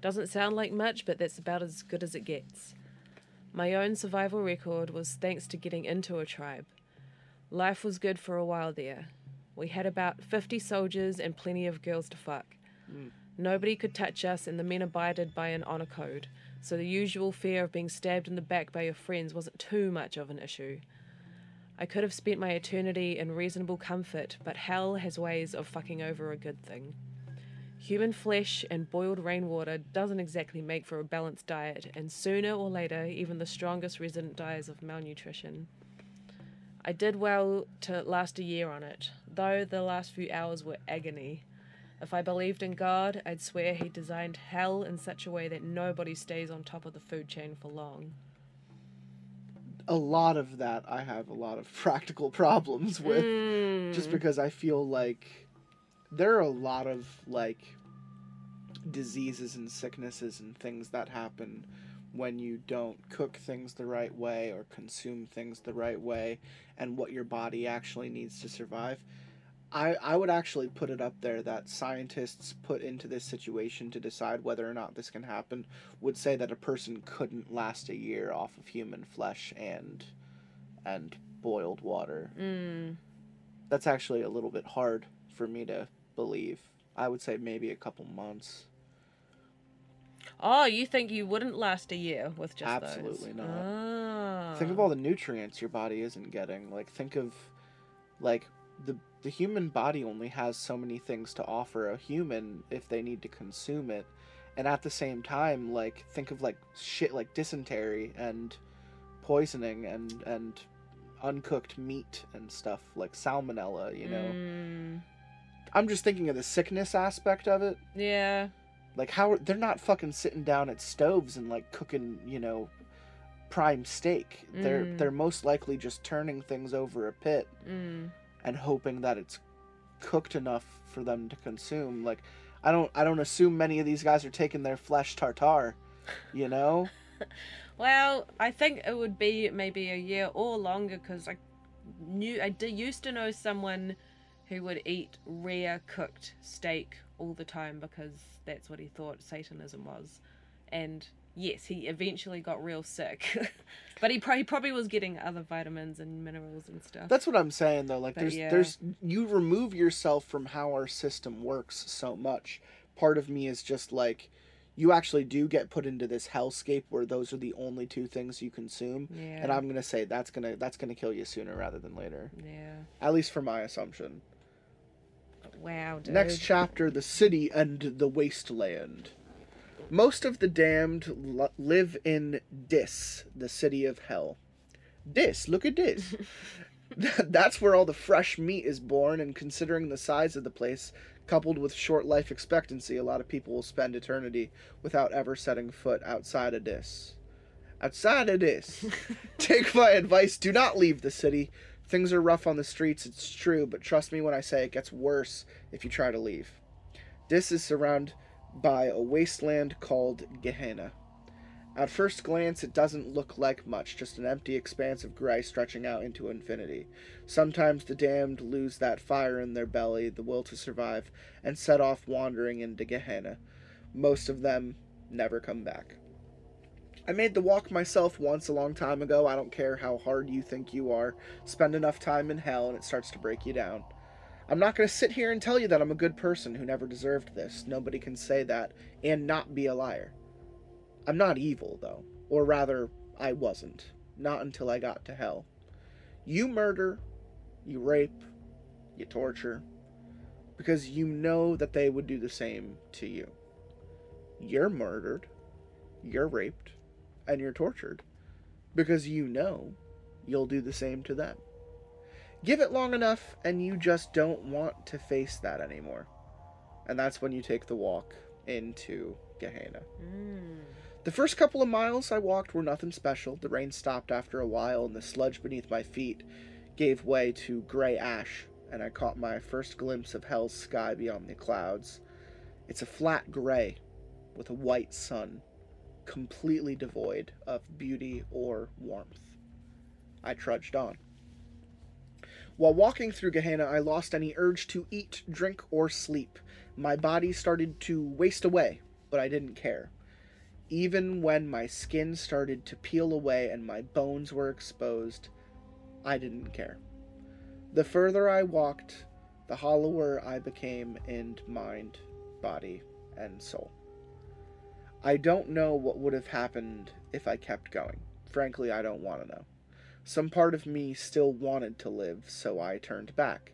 Doesn't sound like much, but that's about as good as it gets. My own survival record was thanks to getting into a tribe. Life was good for a while there. We had about 50 soldiers and plenty of girls to fuck. Hmm. Nobody could touch us, and the men abided by an honor code, so the usual fear of being stabbed in the back by your friends wasn't too much of an issue. I could have spent my eternity in reasonable comfort, but hell has ways of fucking over a good thing. Human flesh and boiled rainwater doesn't exactly make for a balanced diet, and sooner or later, even the strongest resident dies of malnutrition. I did well to last a year on it, though the last few hours were agony. If I believed in God, I'd swear He designed hell in such a way that nobody stays on top of the food chain for long. A lot of that I have a lot of practical problems with. Mm. Just because I feel like there are a lot of like diseases and sicknesses and things that happen when you don't cook things the right way or consume things the right way and what your body actually needs to survive. I, I would actually put it up there that scientists put into this situation to decide whether or not this can happen would say that a person couldn't last a year off of human flesh and and boiled water. Mm. That's actually a little bit hard for me to believe. I would say maybe a couple months. Oh, you think you wouldn't last a year with just Absolutely those? not. Ah. Think of all the nutrients your body isn't getting. Like think of like the the human body only has so many things to offer a human if they need to consume it. And at the same time, like think of like shit like dysentery and poisoning and and uncooked meat and stuff like salmonella, you know. Mm, I'm just thinking of the sickness aspect of it. yeah. Like how they're not fucking sitting down at stoves and like cooking, you know, prime steak. They're Mm. they're most likely just turning things over a pit Mm. And hoping that it's cooked enough for them to consume. Like I don't I don't assume many of these guys are taking their flesh tartare, you know? Well, I think it would be maybe a year or longer because I knew I used to know someone who would eat rare cooked steak all the time because that's what he thought Satanism was, and yes, he eventually got real sick, but he, pro- he probably was getting other vitamins and minerals and stuff. That's what I'm saying though. Like But there's yeah. there's you remove yourself from how our system works so much. Part of me is just like you actually do get put into this hellscape where those are the only two things you consume. yeah, And I'm gonna say that's gonna that's gonna kill you sooner rather than later. yeah. At least for my assumption. Wow, dude. Next chapter: the city and the wasteland. Most of the damned live in Dis, the city of hell. Dis, look at this. That's where all the fresh meat is born, and considering the size of the place, coupled with short life expectancy, a lot of people will spend eternity without ever setting foot outside of Dis. Outside of Dis. Take my advice, do not leave the city. Things are rough on the streets, it's true, but trust me when I say it gets worse if you try to leave. Dis is surround by a wasteland called Gehenna. At first glance, it doesn't look like much, just an empty expanse of gray stretching out into infinity. Sometimes the damned lose that fire in their belly, the will to survive, and set off wandering into Gehenna. Most of them never come back. I made the walk myself once a long time ago. I don't care how hard you think you are. Spend enough time in hell and it starts to break you down. I'm not going to sit here and tell you that I'm a good person who never deserved this. Nobody can say that and not be a liar. I'm not evil, though. Or rather, I wasn't. Not until I got to hell. You murder, you rape, you torture, because you know that they would do the same to you. You're murdered, you're raped, and you're tortured because you know you'll do the same to them. Give it long enough, and you just don't want to face that anymore. And that's when you take the walk into Gehenna. Mm. The first couple of miles I walked were nothing special. The rain stopped after a while, and the sludge beneath my feet gave way to gray ash, and I caught my first glimpse of hell's sky beyond the clouds. It's a flat gray with a white sun, completely devoid of beauty or warmth. I trudged on. While walking through Gehenna, I lost any urge to eat, drink, or sleep. My body started to waste away, but I didn't care. Even when my skin started to peel away and my bones were exposed, I didn't care. The further I walked, the hollower I became in mind, body, and soul. I don't know what would have happened if I kept going. Frankly, I don't want to know. Some part of me still wanted to live, so I turned back.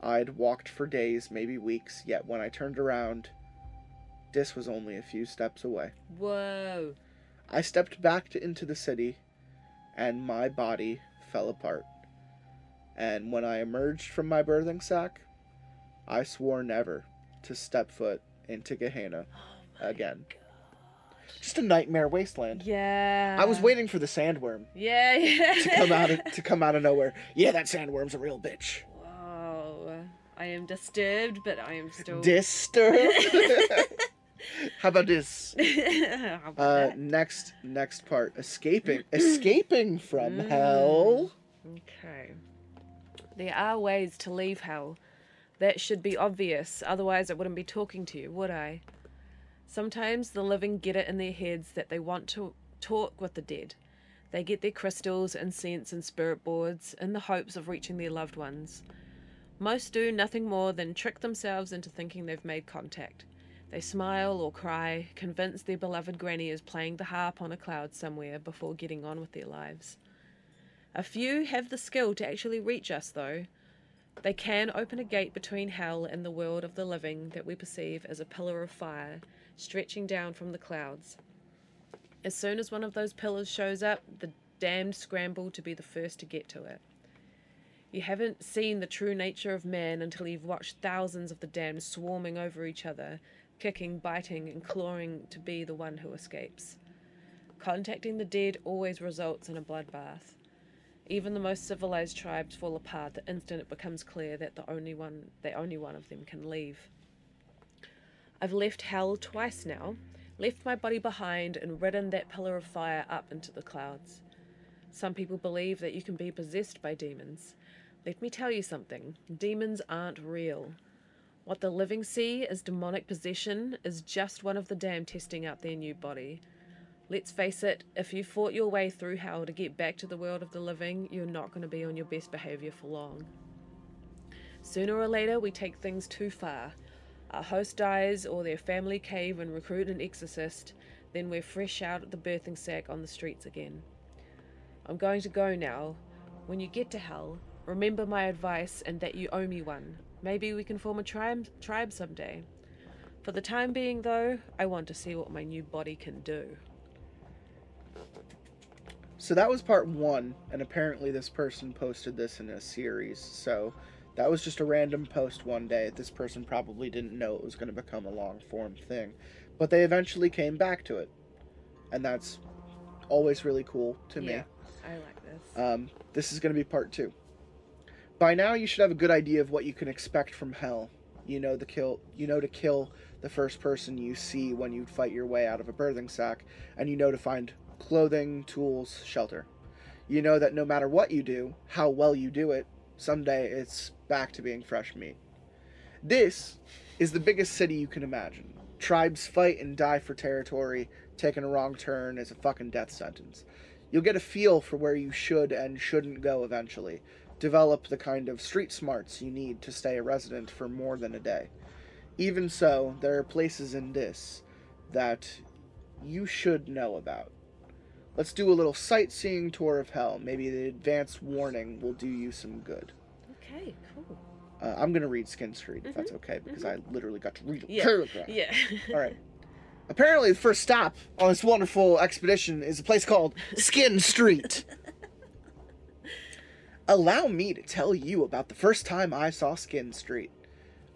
I'd walked for days, maybe weeks, yet when I turned around, Dis was only a few steps away. Whoa. I stepped back to, into the city, and my body fell apart. And when I emerged from my birthing sack, I swore never to step foot into Gehenna oh again. Just a nightmare wasteland. Yeah. I was waiting for the sandworm Yeah, yeah. to come out of, to come out of nowhere. Yeah, that sandworm's a real bitch. Wow. I am disturbed, but I am still. Disturbed. How about this? How about Uh, next, next part. Escaping, escaping from hell. Okay. There are ways to leave hell. That should be obvious, otherwise, I wouldn't be talking to you, would I? Sometimes the living get it in their heads that they want to talk with the dead. They get their crystals, incense, and spirit boards in the hopes of reaching their loved ones. Most do nothing more than trick themselves into thinking they've made contact. They smile or cry, convinced their beloved granny is playing the harp on a cloud somewhere before getting on with their lives. A few have the skill to actually reach us, though. They can open a gate between hell and the world of the living that we perceive as a pillar of fire stretching down from the clouds. As soon as one of those pillars shows up, the damned scramble to be the first to get to it. You haven't seen the true nature of man until you've watched thousands of the damned swarming over each other, kicking, biting, and clawing to be the one who escapes. Contacting the dead always results in a bloodbath. Even the most civilized tribes fall apart the instant it becomes clear that the only one that only one of them can leave. I've left hell twice now, left my body behind and ridden that pillar of fire up into the clouds. Some people believe that you can be possessed by demons. Let me tell you something demons aren't real. What the living see as demonic possession is just one of the damned testing out their new body. Let's face it, if you fought your way through hell to get back to the world of the living, you're not going to be on your best behavior for long. Sooner or later, we take things too far. Our host dies, or their family cave and recruit an exorcist, then we're fresh out at the birthing sack on the streets again. I'm going to go now. When you get to hell, remember my advice and that you owe me one. Maybe we can form a tribe, tribe someday. For the time being, though, I want to see what my new body can do. So that was part one, and apparently this person posted this in a series. So that was just a random post one day. This person probably didn't know it was going to become a long form thing, but they eventually came back to it, and that's always really cool to me. Yeah, I like this. Um, this is going to be part two. By now, you should have a good idea of what you can expect from hell. You know the kill. You know to kill the first person you see when you fight your way out of a birthing sack, and you know to find clothing, tools, shelter. You know that no matter what you do, how well you do it, someday it's back to being fresh meat. Dis is the biggest city you can imagine. Tribes fight and die for territory. Taking a wrong turn is a fucking death sentence. You'll get a feel for where you should and shouldn't go eventually. Develop the kind of street smarts you need to stay a resident for more than a day. Even so, there are places in Dis that you should know about. Let's do a little sightseeing tour of hell. Maybe the advance warning will do you some good. Okay, cool. Uh, I'm gonna read Skin Street if that's okay because I literally got to read a Mm-hmm. Yeah. paragraph. Yeah. All right. Apparently, the first stop on this wonderful expedition is a place called Skin Street. Allow me to tell you about the first time I saw Skin Street.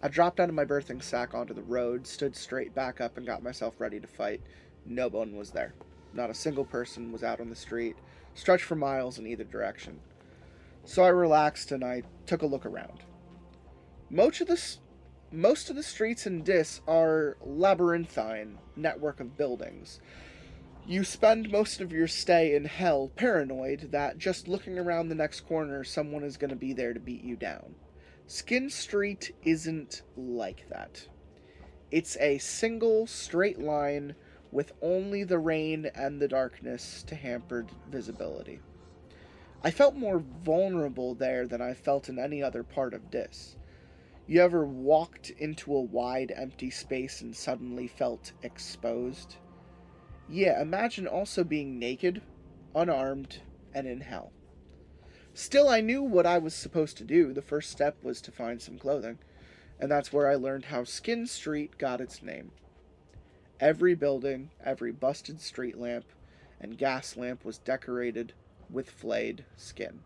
I dropped out of my birthing sack onto the road, stood straight back up, and got myself ready to fight. No one was there. Not a single person was out on the street, stretched for miles in either direction. So I relaxed and I took a look around. Most of the most of the streets in Dis are labyrinthine network of buildings. You spend most of your stay in hell paranoid that just looking around the next corner someone is going to be there to beat you down. Skin Street isn't like that. It's a single straight line with only the rain and the darkness to hampered visibility. I felt more vulnerable there than I felt in any other part of Dis. You ever walked into a wide empty space and suddenly felt exposed? Yeah, imagine also being naked, unarmed, and in hell. Still, I knew what I was supposed to do. The first step was to find some clothing, and that's where I learned how Skin Street got its name. Every building, every busted street lamp, and gas lamp was decorated with flayed skin.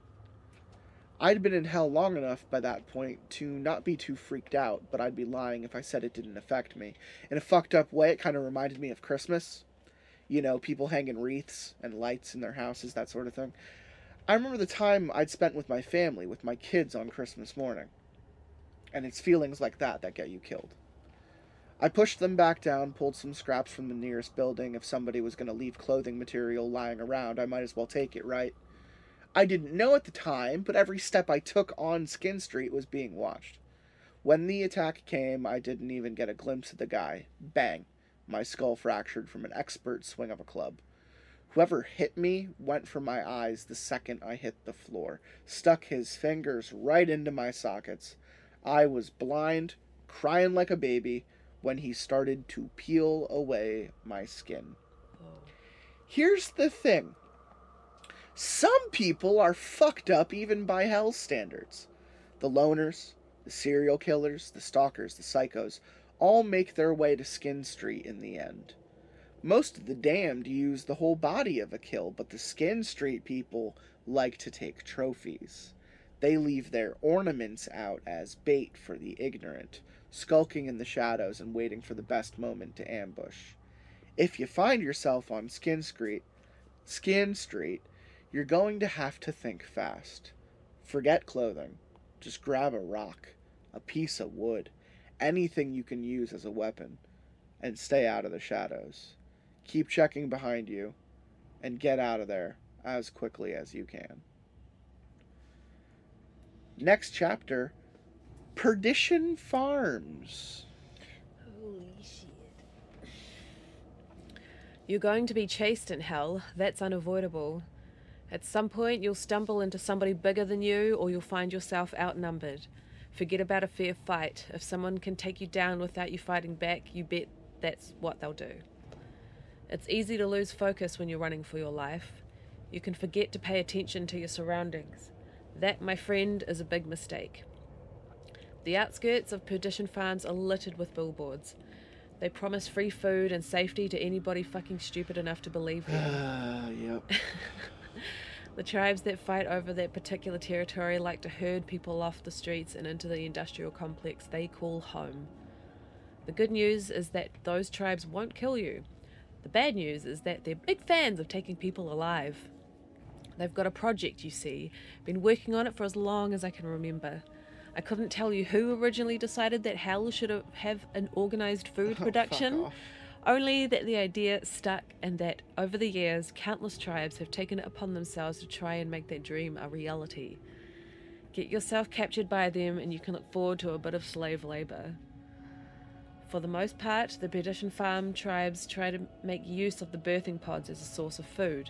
I'd been in hell long enough by that point to not be too freaked out, but I'd be lying if I said it didn't affect me. In a fucked up way, it kind of reminded me of Christmas. You know, people hanging wreaths and lights in their houses, that sort of thing. I remember the time I'd spent with my family, with my kids on Christmas morning. And it's feelings like that that get you killed. I pushed them back down, pulled some scraps from the nearest building. If somebody was going to leave clothing material lying around, I might as well take it, right? I didn't know at the time, but every step I took on Skin Street was being watched. When the attack came, I didn't even get a glimpse of the guy. Bang! My skull fractured from an expert swing of a club. Whoever hit me went for my eyes the second I hit the floor, stuck his fingers right into my sockets. I was blind, crying like a baby, when he started to peel away my skin. Here's the thing some people are fucked up even by hell's standards. The loners, the serial killers, the stalkers, the psychos all make their way to Skin Street in the end. Most of the damned use the whole body of a kill, but the Skin Street people like to take trophies. They leave their ornaments out as bait for the ignorant, skulking in the shadows and waiting for the best moment to ambush. If you find yourself on Skin Street, Skin Street, you're going to have to think fast. Forget clothing. Just grab a rock, a piece of wood, anything you can use as a weapon, and stay out of the shadows. Keep checking behind you, and get out of there as quickly as you can. Next chapter Perdition Farms. Holy shit. You're going to be chased in hell. That's unavoidable. At some point, you'll stumble into somebody bigger than you, or you'll find yourself outnumbered. Forget about a fair fight. If someone can take you down without you fighting back, you bet that's what they'll do. It's easy to lose focus when you're running for your life. You can forget to pay attention to your surroundings. That, my friend, is a big mistake. The outskirts of Perdition Farms are littered with billboards. They promise free food and safety to anybody fucking stupid enough to believe them. Ah, yep. The tribes that fight over that particular territory like to herd people off the streets and into the industrial complex they call home. The good news is that those tribes won't kill you. The bad news is that they're big fans of taking people alive. They've got a project, you see, been working on it for as long as I can remember. I couldn't tell you who originally decided that hell should have- an organized food production. Only that the idea stuck, and that over the years, countless tribes have taken it upon themselves to try and make their dream a reality. Get yourself captured by them, and you can look forward to a bit of slave labor. For the most part, the Perdition Farm tribes try to make use of the birthing pods as a source of food.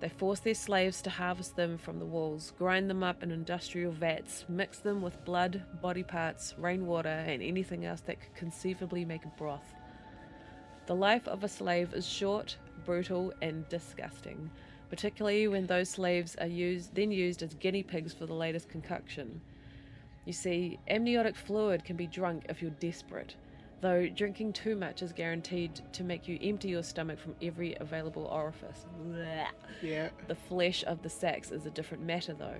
They force their slaves to harvest them from the walls, grind them up in industrial vats, mix them with blood, body parts, rainwater, and anything else that could conceivably make a broth. The life of a slave is short, brutal, and disgusting, particularly when those slaves are used, then used as guinea pigs for the latest concoction. You see, amniotic fluid can be drunk if you're desperate, though drinking too much is guaranteed to make you empty your stomach from every available orifice. Yeah. The flesh of the sacs is a different matter, though.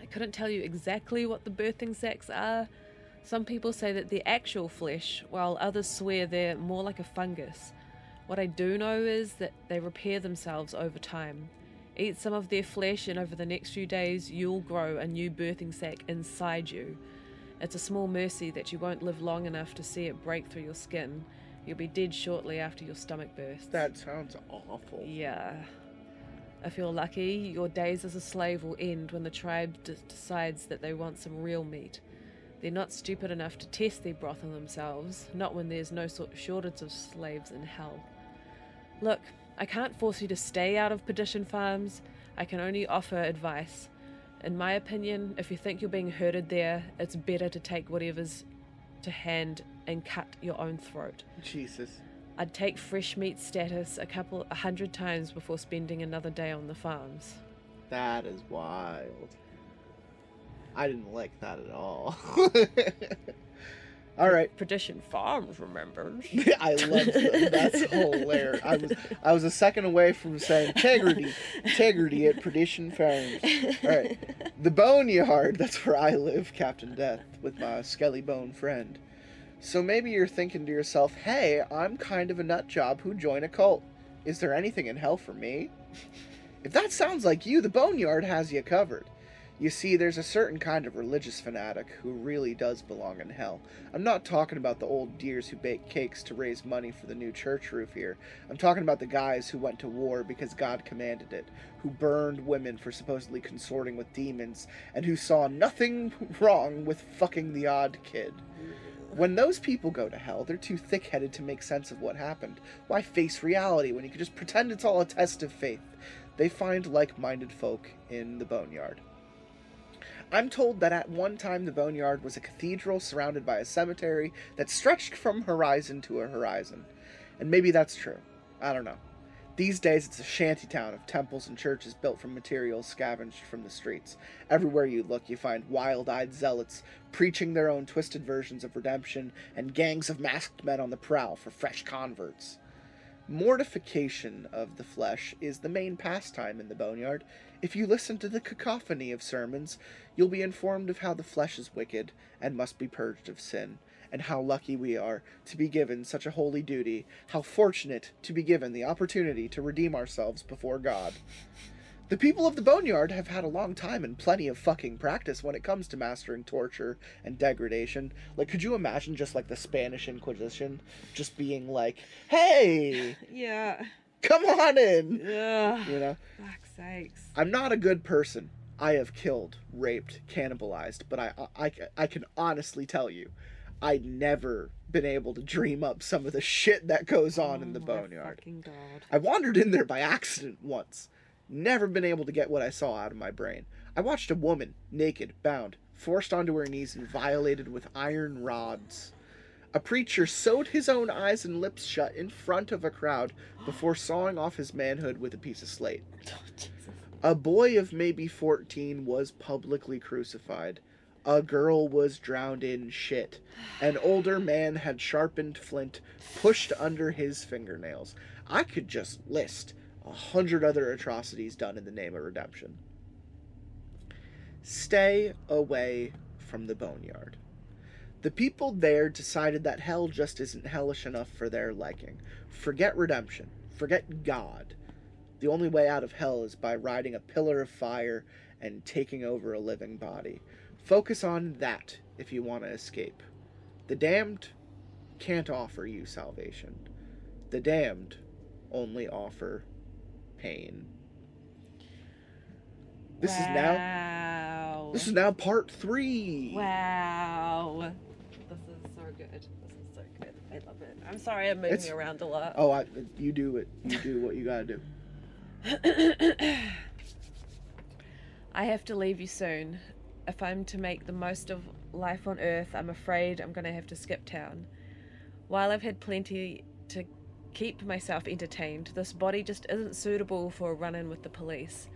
I couldn't tell you exactly what the birthing sacs are. Some people say that they're actual flesh, while others swear they're more like a fungus. What I do know is that they repair themselves over time. Eat some of their flesh, and over the next few days, you'll grow a new birthing sac inside you. It's a small mercy that you won't live long enough to see it break through your skin. You'll be dead shortly after your stomach bursts. That sounds awful. Yeah. If you're lucky, your days as a slave will end when the tribe d- decides that they want some real meat. They're not stupid enough to test their broth on themselves, not when there's no sort shortage of slaves in hell. Look, I can't force you to stay out of perdition farms. I can only offer advice. In my opinion, if you think you're being herded there, it's better to take whatever's to hand and cut your own throat. Jesus. I'd take fresh meat status a couple a hundred times before spending another day on the farms. That is wild. I didn't like that at all. all right. Perdition Farms remembers. I love that. That's hilarious. I was I was a second away from saying integrity, integrity at Perdition Farms. All right, the Boneyard. That's where I live, Captain Death, with my skelly bone friend. So maybe you're thinking to yourself, "Hey, I'm kind of a nut job who joined a cult. Is there anything in hell for me?" If that sounds like you, the Boneyard has you covered. You see, there's a certain kind of religious fanatic who really does belong in hell. I'm not talking about the old dears who bake cakes to raise money for the new church roof here. I'm talking about the guys who went to war because God commanded it, who burned women for supposedly consorting with demons, and who saw nothing wrong with fucking the odd kid. When those people go to hell, they're too thick headed to make sense of what happened. Why face reality when you can just pretend it's all a test of faith? They find like minded folk in the Boneyard. I'm told that at one time the Boneyard was a cathedral surrounded by a cemetery that stretched from horizon to a horizon. And maybe that's true. I don't know. These days it's a shanty town of temples and churches built from materials scavenged from the streets. Everywhere you look, you find wild eyed zealots preaching their own twisted versions of redemption and gangs of masked men on the prowl for fresh converts. Mortification of the flesh is the main pastime in the boneyard. If you listen to the cacophony of sermons, you'll be informed of how the flesh is wicked and must be purged of sin, and how lucky we are to be given such a holy duty, how fortunate to be given the opportunity to redeem ourselves before God. The people of the Boneyard have had a long time and plenty of fucking practice when it comes to mastering torture and degradation. Like, could you imagine just like the Spanish Inquisition just being like, hey, Yeah. come on in? Ugh. You know? Fuck's sakes. I'm not a good person. I have killed, raped, cannibalized, but I, I, I can honestly tell you, I'd never been able to dream up some of the shit that goes on in the Oh Boneyard. Fucking god. I wandered in there by accident once. Never been able to get what I saw out of my brain. I watched a woman, naked, bound, forced onto her knees and violated with iron rods. A preacher sewed his own eyes and lips shut in front of a crowd before sawing off his manhood with a piece of slate. Oh, a boy of maybe 14 was publicly crucified. A girl was drowned in shit. An older man had sharpened flint pushed under his fingernails. I could just list a hundred other atrocities done in the name of redemption. Stay away from the boneyard. The people there decided that hell just isn't hellish enough for their liking. Forget redemption. Forget God. The only way out of hell is by riding a pillar of fire and taking over a living body. Focus on that if you want to escape. The damned can't offer you salvation. The damned only offer pain. This is now this is now part 3. Wow. This is so good. This is so good. I love it. I'm sorry I'm moving It's- around a lot. Oh, I, you do it. You do what you got to do. I have to leave you soon. If I'm to make the most of life on Earth, I'm afraid I'm going to have to skip town. While I've had plenty to keep myself entertained, this body just isn't suitable for a run in with the police.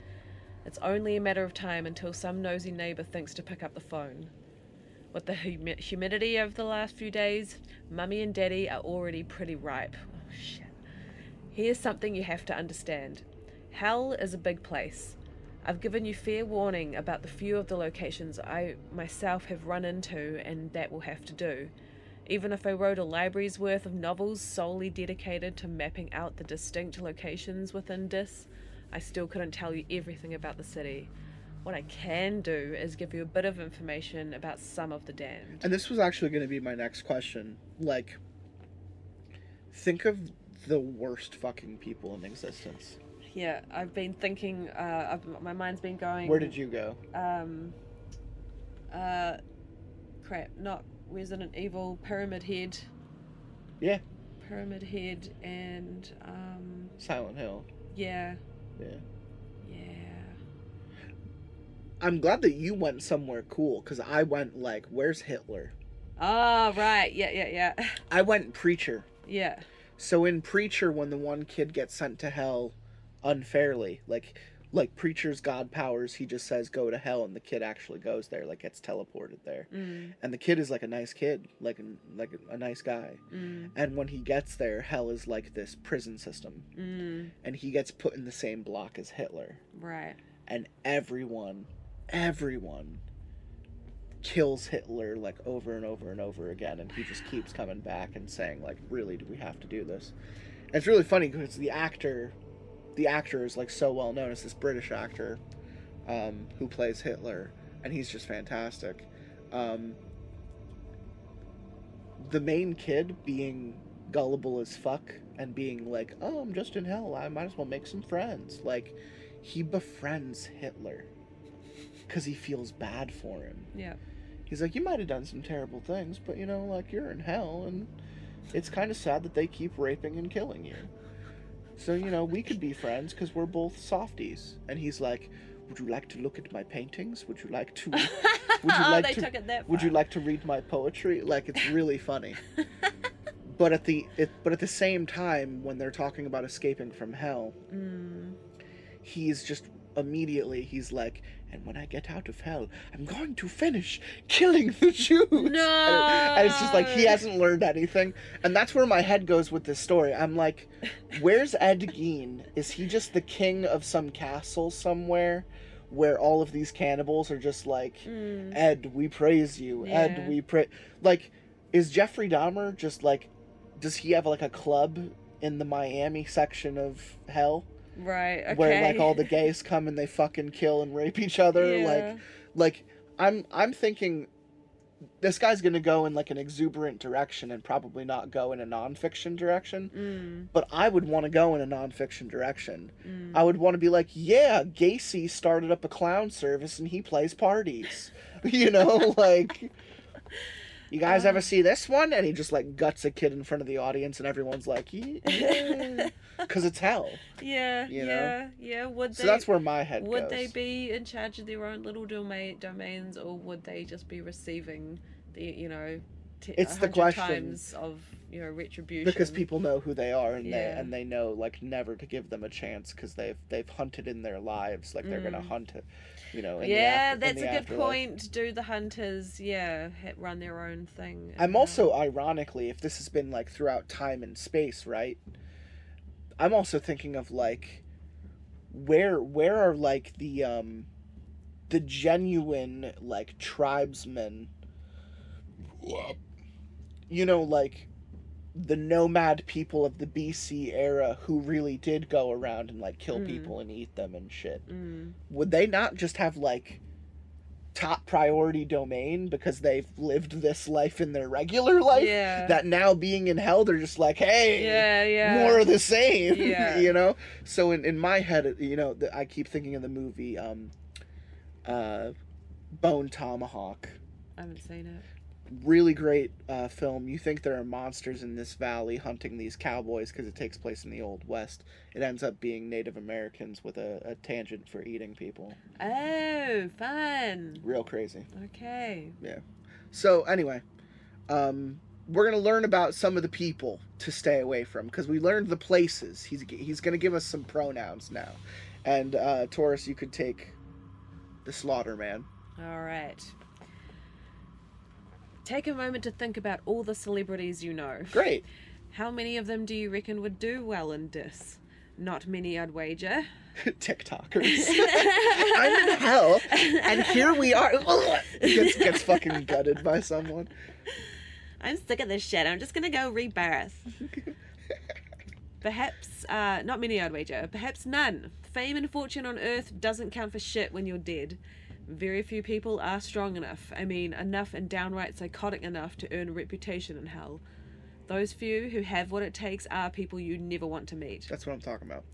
It's only a matter of time until some nosy neighbour thinks to pick up the phone. With the humi- humidity of the last few days, Mummy and Daddy are already pretty ripe. Oh, shit. Here's something you have to understand Hell is a big place. I've given you fair warning about the few of the locations I myself have run into, and that will have to do. Even if I wrote a library's worth of novels solely dedicated to mapping out the distinct locations within Dis, I still couldn't tell you everything about the city. What I can do is give you a bit of information about some of the damned. And this was actually going to be my next question. Like, think of the worst fucking people in existence. Yeah, I've been thinking. Uh, I've, my mind's been going. Where did you go? Um. Uh. Crap! Not Resident Evil. Pyramid Head. Yeah, Pyramid Head and um. Silent Hill. Yeah. Yeah. Yeah. I'm glad that you went somewhere cool because I went like, where's Hitler? Oh right. Yeah. Yeah. Yeah. I went Preacher. Yeah. So in Preacher, when the one kid gets sent to hell unfairly, like like Preacher's god powers, he just says go to hell, and the kid actually goes there, like gets teleported there. Mm. And the kid is like a nice kid, like a, like a, a nice guy. Mm. And when he gets there, hell is like this prison system, Mm. and he gets put in the same block as Hitler, Right. and everyone, everyone kills Hitler like over and over and over again, and he just keeps coming back and saying like, "Really, do we have to do this?" And it's really funny because the actor, the actor is like so well known as this British actor, um, who plays Hitler, and he's just fantastic. Um, the main kid being gullible as fuck and being like, "Oh, I'm just in hell. I might as well make some friends." Like, he befriends Hitler because he feels bad for him. Yeah. He's like, you might have done some terrible things, but you know, like you're in hell, and it's kind of sad that they keep raping and killing you. So you know, we could be friends because we're both softies. And he's like, would you like to look at my paintings? Would you like to? Would you oh, like to? took it that far. Would you like to read my poetry? Like it's really funny. but at the it, but at the same time, when they're talking about escaping from hell, Mm. he's just immediately he's like, and when I get out of hell, I'm going to finish killing the Jews. No, and, and it's just like he hasn't learned anything, and that's where my head goes with this story. I'm like, where's Ed Gein? Is he just the king of some castle somewhere? Where all of these cannibals are just like, Mm. Ed, we praise you. Ed, we pray. Like, is Jeffrey Dahmer just like, does he have like a club in the Miami section of hell? Right. Okay. where like all the gays come and they fucking kill and rape each other Yeah. like like i'm i'm thinking this guy's gonna go in like an exuberant direction and probably not go in a nonfiction direction Mm. but i would want to go in a nonfiction direction Mm. i would want to be like yeah gacy started up a clown service and he plays parties you know like you guys Uh. ever see this one and he just like guts a kid in front of the audience and everyone's like yeah because it's hell Yeah. you know? yeah. Yeah. Would so that's where my head would goes they be in charge of their own little domain domains, or would they just be receiving the you know? T- It's the 100 question. times of you know retribution because people know who they are and they and they know like never to give them a chance because they've they've hunted in their lives like they're gonna hunt it you know yeah, after- that's a good afterlife. point. Do the hunters, yeah, run their own thing? i'm also ironically if this has been like throughout time and space right i'm also thinking of like where where are like the um the genuine like tribesmen you know like the nomad people of the BC era who really did go around and like kill Mm. people and eat them and shit. Mm, Would they not just have like top priority domain because they've lived this life in their regular life Yeah. that now being in hell they're just like hey Yeah, yeah. more of the same Yeah. you know so in, in my head you know the, i keep thinking of the movie um uh bone tomahawk I haven't seen it. Really great uh, film. You think there are monsters in this valley hunting these cowboys because it takes place in the old west. It ends up being Native Americans with a, a tangent for eating people. Oh, fun. Real crazy. Okay. Yeah. So anyway, um, we're gonna learn about some of the people to stay away from because we learned the places. He's he's gonna give us some pronouns now, and uh, Torus, you could take the slaughter man. All right. Take a moment to think about all the celebrities you know. Great. How many of them do you reckon would do well in this? Not many, I'd wager. TikTokers. I'm in hell, and here we are. gets gets fucking gutted by someone. I'm sick of this shit. I'm just gonna go rebirth. Perhaps, uh, not many, I'd wager. Perhaps none. Fame and fortune on earth doesn't count for shit when you're dead. Very few people are strong enough. I mean, enough and downright psychotic enough to earn a reputation in hell. Those few who have what it takes are people you never want to meet. That's what I'm talking about.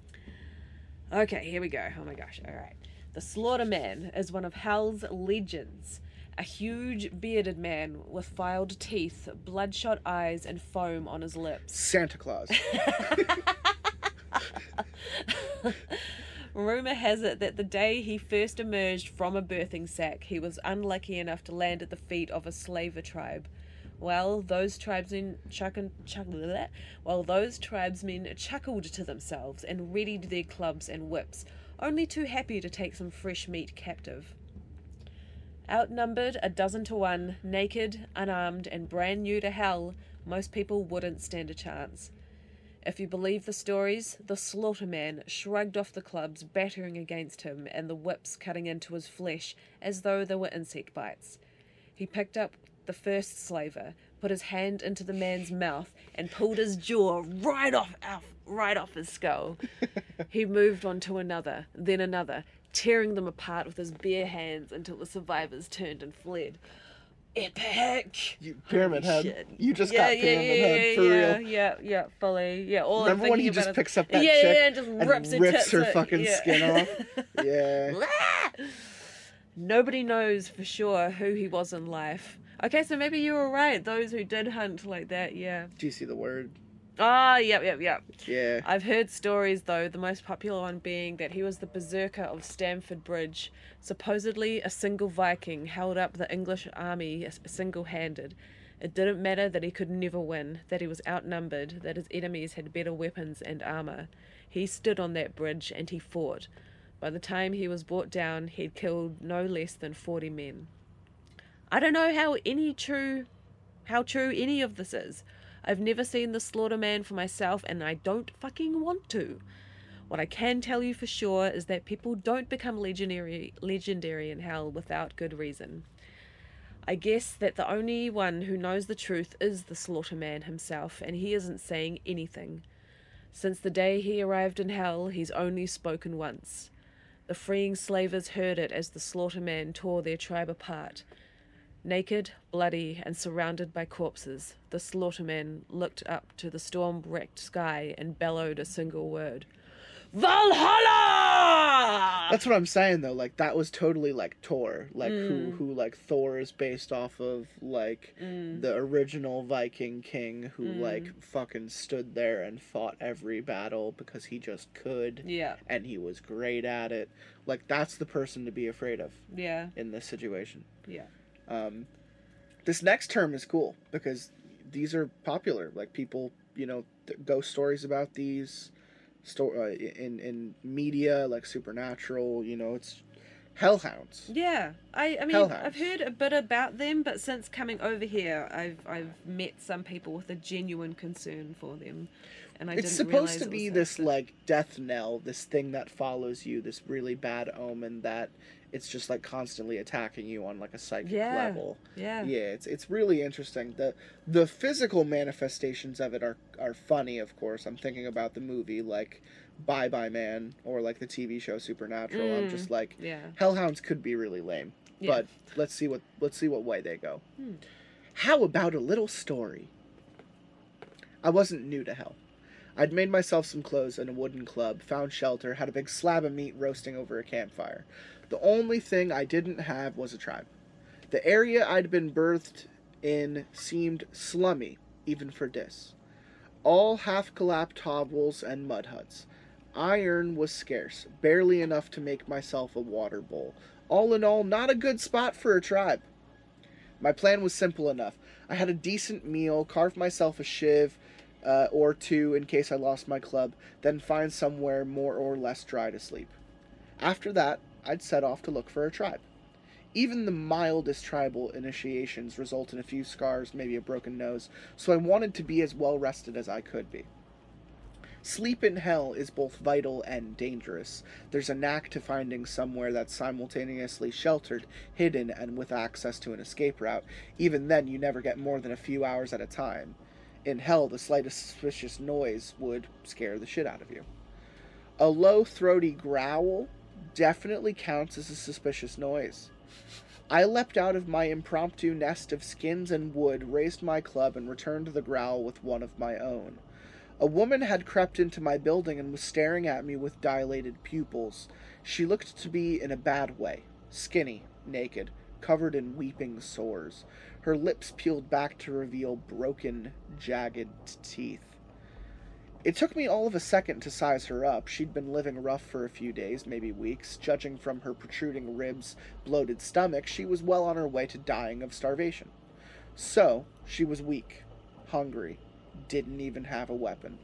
Okay, here we go. Oh my gosh. All right. The Slaughterman is one of Hell's legends. A huge bearded man with filed teeth, bloodshot eyes, and foam on his lips. Santa Claus. Rumour has it that the day he first emerged from a birthing sack, he was unlucky enough to land at the feet of a slaver tribe. Well, those tribesmen chuckin, chuck, well, those tribesmen chuckled to themselves and readied their clubs and whips, only too happy to take some fresh meat captive. Outnumbered a dozen to one, naked, unarmed, and brand new to hell, most people wouldn't stand a chance. If you believe the stories, the slaughterman shrugged off the clubs battering against him and the whips cutting into his flesh as though they were insect bites. He picked up the first slaver, put his hand into the man's mouth, and pulled his jaw right off, off right off his skull. he moved on to another, then another, tearing them apart with his bare hands until the survivors turned and fled. Epic! You, pyramid Holy head. shit. You just yeah, got yeah, pyramid yeah, head for yeah, real. Yeah, yeah, fully. Yeah, all Remember when he just picks up that yeah, chick yeah, and just and rips, her, rips her out, fucking yeah. skin off? Yeah. Nobody knows for sure who he was in life. Okay, so maybe you were right. Those who did hunt like that, yeah. Do you see the word? Ah, yep, yep, yep. Yeah. I've heard stories though, the most popular one being that he was the berserker of Stamford Bridge, supposedly a single Viking held up the English army single handed. It didn't matter that he could never win, that he was outnumbered, that his enemies had better weapons and armour. He stood on that bridge and he fought. By the time he was brought down, he'd killed no less than 40 men. I don't know how any true how true any of this is. I've never seen the Slaughterman for myself and I don't fucking want to. What I can tell you for sure is that people don't become legendary legendary in hell without good reason. I guess that the only one who knows the truth is the Slaughterman himself, and he isn't saying anything. Since the day he arrived in hell, he's only spoken once. The freeing slavers heard it as the Slaughterman tore their tribe apart. Naked, bloody, and surrounded by corpses, the Slaughterman looked up to the storm wrecked sky and bellowed a single word Valhalla! That's what I'm saying though. Like that was totally like Thor, like Mm. who who like Thor is based off of like Mm. the original Viking king who like fucking stood there and fought every battle because he just could Yeah, and he was great at it. Like that's the person to be afraid of yeah, in this situation. yeah. Um, this next term is cool because these are popular. Like people, you know, th- ghost stories about these, sto- uh, in in media like Supernatural. You know, it's hellhounds. Yeah, I, I mean, Hellhounds. I've heard a bit about them, but since coming over here, I've I've met some people with a genuine concern for them, and I it's didn't supposed to be this like death knell, this thing that follows you, this really bad omen that it's just like constantly attacking you on like a psychic Yeah. level. yeah, Yeah, it's it's really interesting. the The physical manifestations of it are are funny. Of course, I'm thinking about the movie like Bye Bye Man or like the TV show Supernatural. I'm Mm. just like yeah, Hellhounds could be really lame. Yeah. but let's see what let's see what way they go. How about a little story? I wasn't new to hell. I'd made myself some clothes and a wooden club, found shelter, had a big slab of meat roasting over a campfire. The only thing I didn't have was a tribe. The area I'd been birthed in seemed slummy, even for Dis. All half collapsed hovels and mud huts. Iron was scarce, barely enough to make myself a water bowl. All in all, not a good spot for a tribe. My plan was simple enough. I had a decent meal, carved myself a shiv uh, or two in case I lost my club, then find somewhere more or less dry to sleep. After that, I'd set off to look for a tribe. Even the mildest tribal initiations result in a few scars, maybe a broken nose, so I wanted to be as well rested as I could be. Sleep in hell is both vital and dangerous. There's a knack to finding somewhere that's simultaneously sheltered, hidden, and with access to an escape route. Even then, you never get more than a few hours at a time. In hell, the slightest suspicious noise would scare the shit out of you. A low, throaty growl definitely counts as a suspicious noise. I leapt out of my impromptu nest of skins and wood, raised my club, and returned to the growl with one of my own. A woman had crept into my building and was staring at me with dilated pupils. She looked to be in a bad way skinny, naked, covered in weeping sores. Her lips peeled back to reveal broken, jagged teeth. It took me all of a second to size her up. She'd been living rough for a few days, maybe weeks. Judging from her protruding ribs, bloated stomach, she was well on her way to dying of starvation. So, she was weak, hungry, didn't even have a weapon.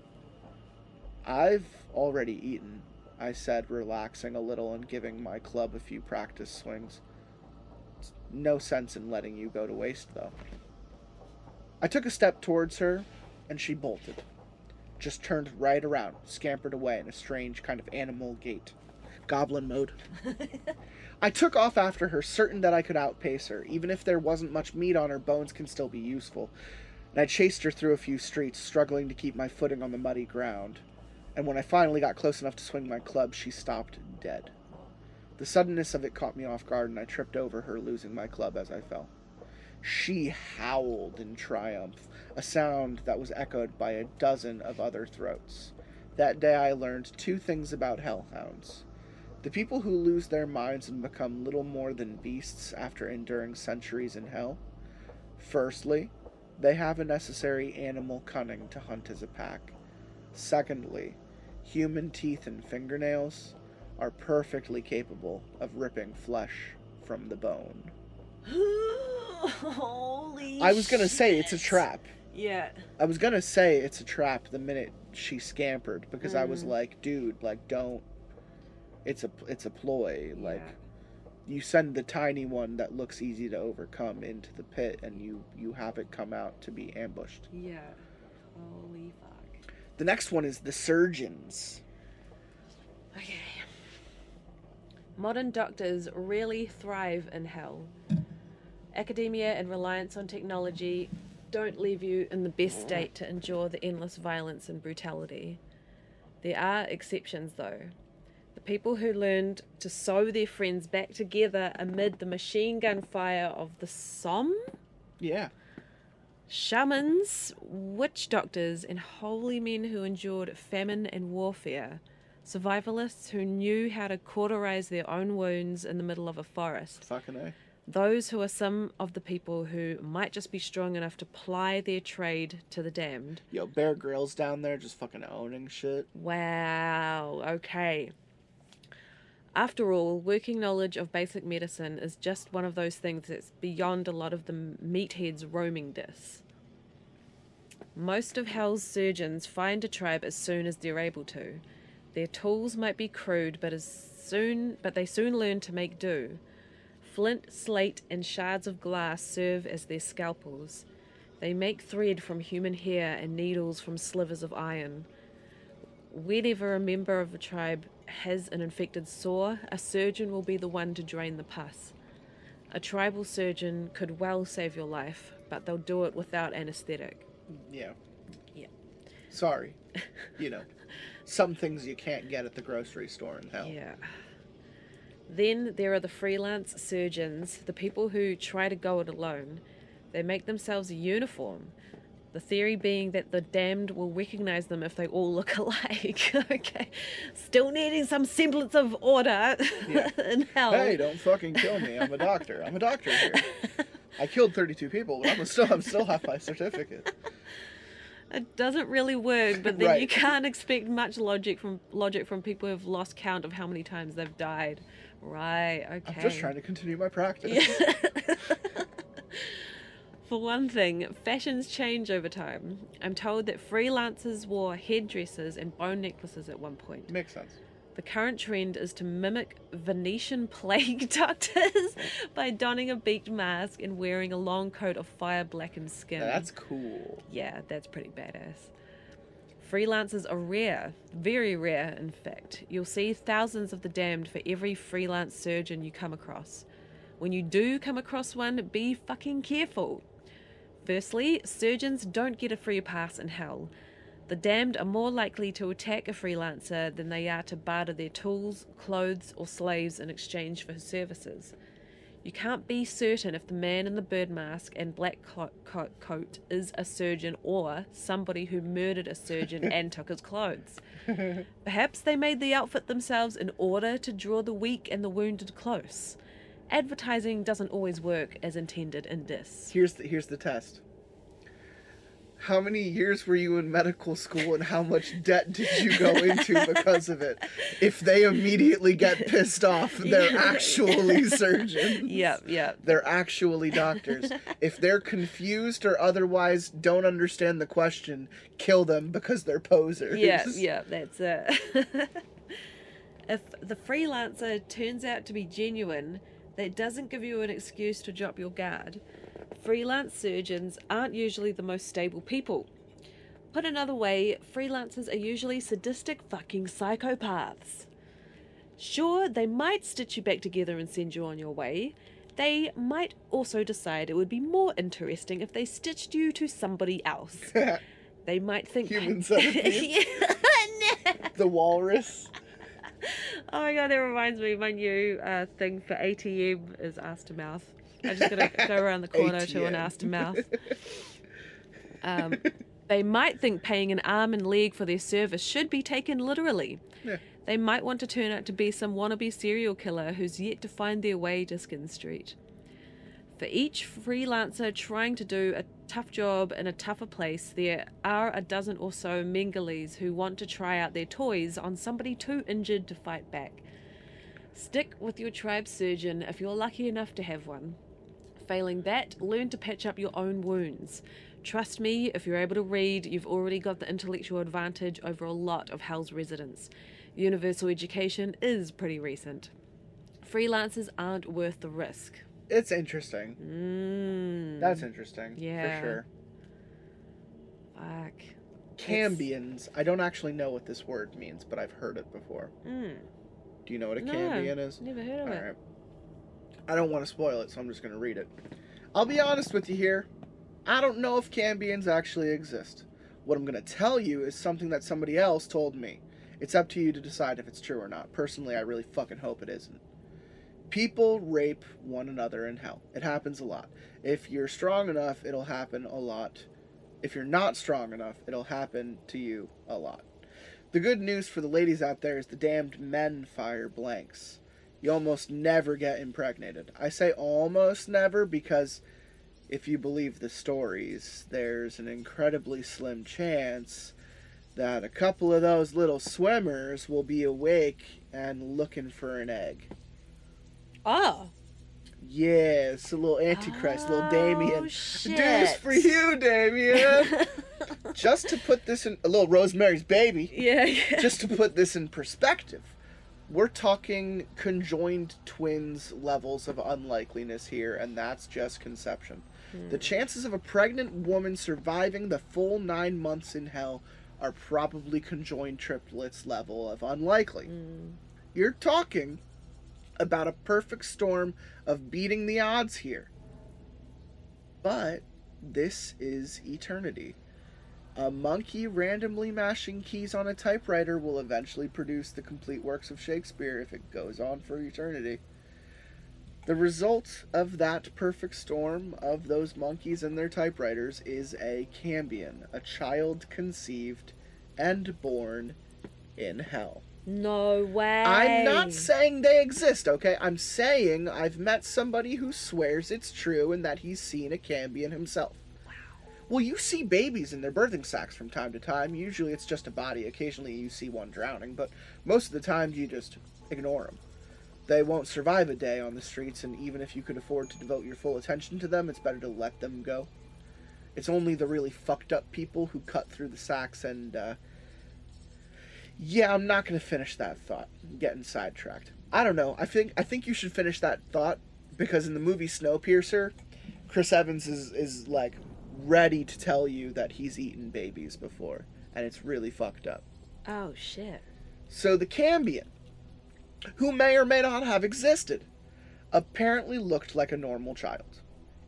I've already eaten, I said, relaxing a little and giving my club a few practice swings. No sense in letting you go to waste, though. I took a step towards her, and she bolted. Just turned right around, scampered away in a strange kind of animal gait. Goblin mode. I took off after her, certain that I could outpace her. Even if there wasn't much meat on her, bones can still be useful. And I chased her through a few streets, struggling to keep my footing on the muddy ground. And when I finally got close enough to swing my club, she stopped dead. The suddenness of it caught me off guard, and I tripped over her, losing my club as I fell. She howled in triumph, a sound that was echoed by a dozen of other throats. That day I learned two things about hellhounds. The people who lose their minds and become little more than beasts after enduring centuries in hell. Firstly, they have a necessary animal cunning to hunt as a pack. Secondly, human teeth and fingernails are perfectly capable of ripping flesh from the bone. Holy I was gonna say it's a trap. Yeah. I was gonna say it's a trap the minute she scampered because I Mm. was like, dude, like don't. It's a it's a ploy. Like Yeah. you send the tiny one that looks easy to overcome into the pit, and you you have it come out to be ambushed. Yeah. Holy fuck. The next one is the surgeons. Okay. Modern doctors really thrive in hell. Academia and reliance on technology don't leave you in the best state to endure the endless violence and brutality. There are exceptions, though. The people who learned to sew their friends back together amid the machine gun fire of the Somme? Yeah. Shamans, witch doctors, and holy men who endured famine and warfare. Survivalists who knew how to cauterize their own wounds in the middle of a forest. Fucking a. Those who are some of the people who might just be strong enough to ply their trade to the damned. Yo, Bear Grylls down there just fucking owning shit. Wow, okay. After all, working knowledge of basic medicine is just one of those things that's beyond a lot of the meatheads roaming this. Most of Hell's surgeons find a tribe as soon as they're able to. Their tools might be crude, but as soon but they soon learn to make do. Flint, slate, and shards of glass serve as their scalpels. They make thread from human hair and needles from slivers of iron. Whenever a member of a tribe has an infected sore, a surgeon will be the one to drain the pus. A tribal surgeon could well save your life, but they'll do it without anesthetic. Yeah. Yeah. Sorry. you know, some things you can't get at the grocery store in hell. Yeah. Then there are the freelance surgeons, the people who try to go it alone. They make themselves a uniform. The theory being that the damned will recognize them if they all look alike. okay. Still needing some semblance of order in hell. Hey, don't fucking kill me. I'm a doctor. I'm a doctor here. I killed 32 people, but I'm still I'm still have my certificate. It doesn't really work, but then you can't expect much logic from logic from people who've lost count of how many times they've died. Right, okay. I'm just trying to continue my practice. For one thing, fashions change over time. I'm told that freelancers wore headdresses and bone necklaces at one point. Makes sense. The current trend is to mimic Venetian plague doctors by donning a beaked mask and wearing a long coat of fire blackened skin. That's cool. Yeah, that's pretty badass. Freelancers are rare, very rare, in fact. You'll see thousands of the damned for every freelance surgeon you come across. When you do come across one, be fucking careful. Firstly, surgeons don't get a free pass in hell. The damned are more likely to attack a freelancer than they are to barter their tools, clothes, or slaves in exchange for his services. You can't be certain if the man in the bird mask and black clo- co- coat is a surgeon or somebody who murdered a surgeon and took his clothes. Perhaps they made the outfit themselves in order to draw the weak and the wounded close. Advertising doesn't always work as intended in this. Here's the here's the test. How many years were you in medical school and how much debt did you go into because of it? If they immediately get pissed off, they're actually surgeons. Yep, yep. They're actually doctors. if they're confused or otherwise don't understand the question, kill them because they're posers. Yeah, yeah, that's it. if the freelancer turns out to be genuine, that doesn't give you an excuse to drop your guard. Freelance surgeons aren't usually the most stable people. Put another way, freelancers are usually sadistic fucking psychopaths. Sure, they might stitch you back together and send you on your way. They might also decide it would be more interesting if they stitched you to somebody else. They might think Human centipede. The walrus. oh my god, that reminds me. My new uh, thing for ATM is ass to mouth. I just gotta go around the corner to an ATM. ass to mouth. Um, they might think paying an arm and leg for their service should be taken literally. Yeah. They might want to turn out to be some wannabe serial killer who's yet to find their way to Skin Street. For each freelancer trying to do a tough job in a tougher place, there are a dozen or so Mengeles who want to try out their toys on somebody too injured to fight back. Stick with your tribe surgeon if you're lucky enough to have one. Failing that, learn to patch up your own wounds. Trust me, if you're able to read, you've already got the intellectual advantage over a lot of Hell's residents. Universal education is pretty recent. Freelancers aren't worth the risk. It's interesting. Mm, That's interesting. Yeah. For sure. fuck. Cambions. I don't actually know what this word means, but I've heard it before. Mm, Do you know what a no, Cambion is? Never heard of All it. right. I don't want to spoil it, so I'm just going to read it. I'll be honest with you here. I don't know if Cambions actually exist. What I'm going to tell you is something that somebody else told me. It's up to you to decide if it's true or not. Personally, I really fucking hope it isn't. People rape one another in hell. It happens a lot. If you're strong enough, it'll happen a lot. If you're not strong enough, it'll happen to you a lot. The good news for the ladies out there is the damned men fire blanks. You almost never get impregnated. I say almost never because if you believe the stories, there's an incredibly slim chance that a couple of those little swimmers will be awake and looking for an egg. Oh, Yeah, it's a little antichrist, little Oh, Damien. shit. Dude's for you, Damien. Just to put this in a little Rosemary's baby. yeah, yeah. just to put this in perspective, we're talking conjoined twins levels of unlikeliness here, and that's just conception. The hmm. chances of a pregnant woman surviving the full nine months in hell are probably conjoined triplets level of unlikely. Hmm. You're talking about a perfect storm of beating the odds here. But this is eternity. A monkey randomly mashing keys on a typewriter will eventually produce the complete works of Shakespeare if it goes on for eternity. The result of that perfect storm of those monkeys and their typewriters is a Cambion, a child conceived and born in hell. No way. I'm not saying they exist, okay? I'm saying I've met somebody who swears it's true and that he's seen a Cambion himself. Well, you see babies in their birthing sacks from time to time. Usually it's just a body. Occasionally you see one drowning, but most of the time you just ignore them. They won't survive a day on the streets, and even if you could afford to devote your full attention to them, it's better to let them go. It's only the really fucked up people who cut through the sacks and, uh, yeah, I'm not to finish that thought. I'm getting sidetracked. I don't know. I think I think you should finish that thought because in the movie Snowpiercer, Chris Evans is is like ready to tell you that he's eaten babies before, and it's really fucked up. Oh shit. So the Cambion, who may or may not have existed, apparently looked like a normal child.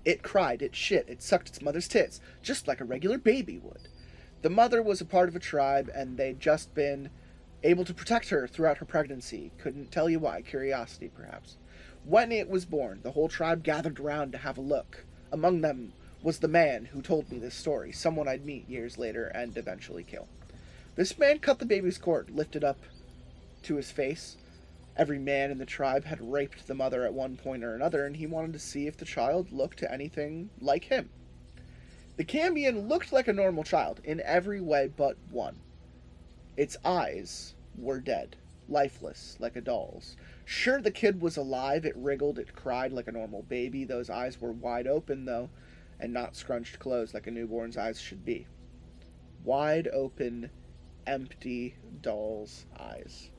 It cried, it shit, it sucked its mother's tits, just like a regular baby would. The mother was a part of a tribe, and they'd just been able to protect her throughout her pregnancy. Couldn't tell you why, curiosity perhaps. When it was born, the whole tribe gathered around to have a look. Among them was the man who told me this story, someone I'd meet years later and eventually kill. This man cut the baby's cord, lifted up to his face. Every man in the tribe had raped the mother at one point or another, and he wanted to see if the child looked anything like him. The Cambion looked like a normal child in every way but one. Its eyes were dead, lifeless, like a doll's. Sure, the kid was alive. It wriggled, it cried like a normal baby. Those eyes were wide open, though, and not scrunched closed like a newborn's eyes should be. Wide open, empty doll's eyes.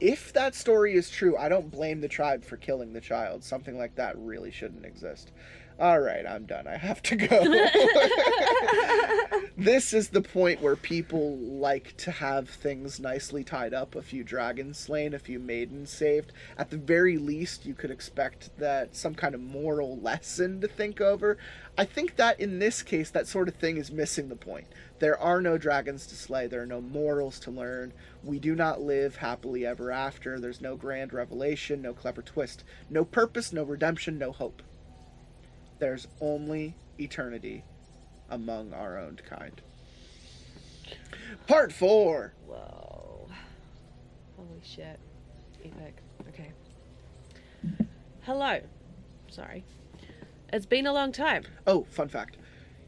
If that story is true, I don't blame the tribe for killing the child. Something like that really shouldn't exist. All right, I'm done. I have to go. this is the point where people like to have things nicely tied up a few dragons slain, a few maidens saved. At the very least, you could expect that some kind of moral lesson to think over. I think that in this case, that sort of thing is missing the point. There are no dragons to slay, there are no morals to learn. We do not live happily ever after. There's no grand revelation, no clever twist, no purpose, no redemption, no hope. There's only eternity among our own kind. Part four. Whoa. Holy shit. Epic. Okay. Hello. Sorry. It's been a long time. Oh, fun fact.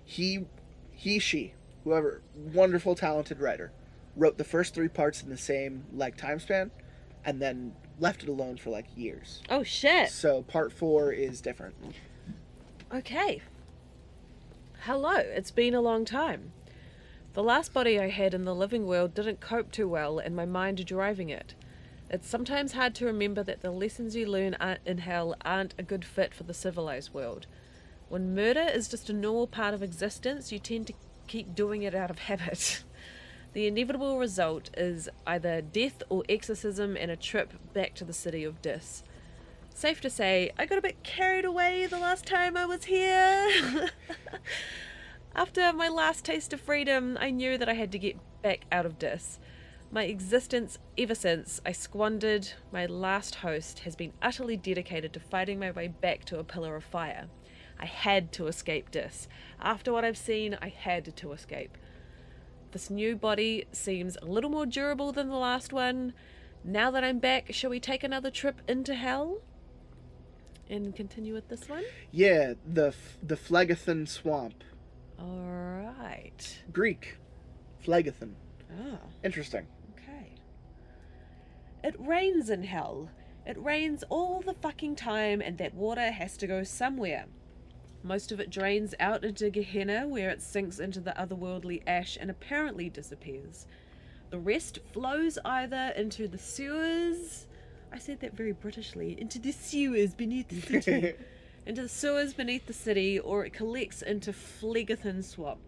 He, he, she, whoever, wonderful, talented writer, wrote the first three parts in the same like time span, and then left it alone for like years. Oh shit. So part four is different. Okay. Hello, it's been a long time. The last body I had in the living world didn't cope too well, and my mind driving it. It's sometimes hard to remember that the lessons you learn in hell aren't a good fit for the civilized world. When murder is just a normal part of existence, you tend to keep doing it out of habit. The inevitable result is either death or exorcism and a trip back to the city of Dis. Safe to say, I got a bit carried away the last time I was here. After my last taste of freedom, I knew that I had to get back out of Dis. My existence ever since I squandered my last host has been utterly dedicated to fighting my way back to a pillar of fire. I had to escape Dis. After what I've seen, I had to escape. This new body seems a little more durable than the last one. Now that I'm back, shall we take another trip into hell? And continue with this one? Yeah, the f- the Phlegethon swamp, Alright. Greek, Phlegethon. Oh, Interesting. okay. It rains in hell. It rains all the fucking time, and that water has to go somewhere. Most of it drains out into Gehenna, where it sinks into the otherworldly ash and apparently disappears. The rest flows either into the sewers. I said that very Britishly. Into the sewers beneath the city. into the sewers beneath the city, or it collects into Phlegethon Swamp.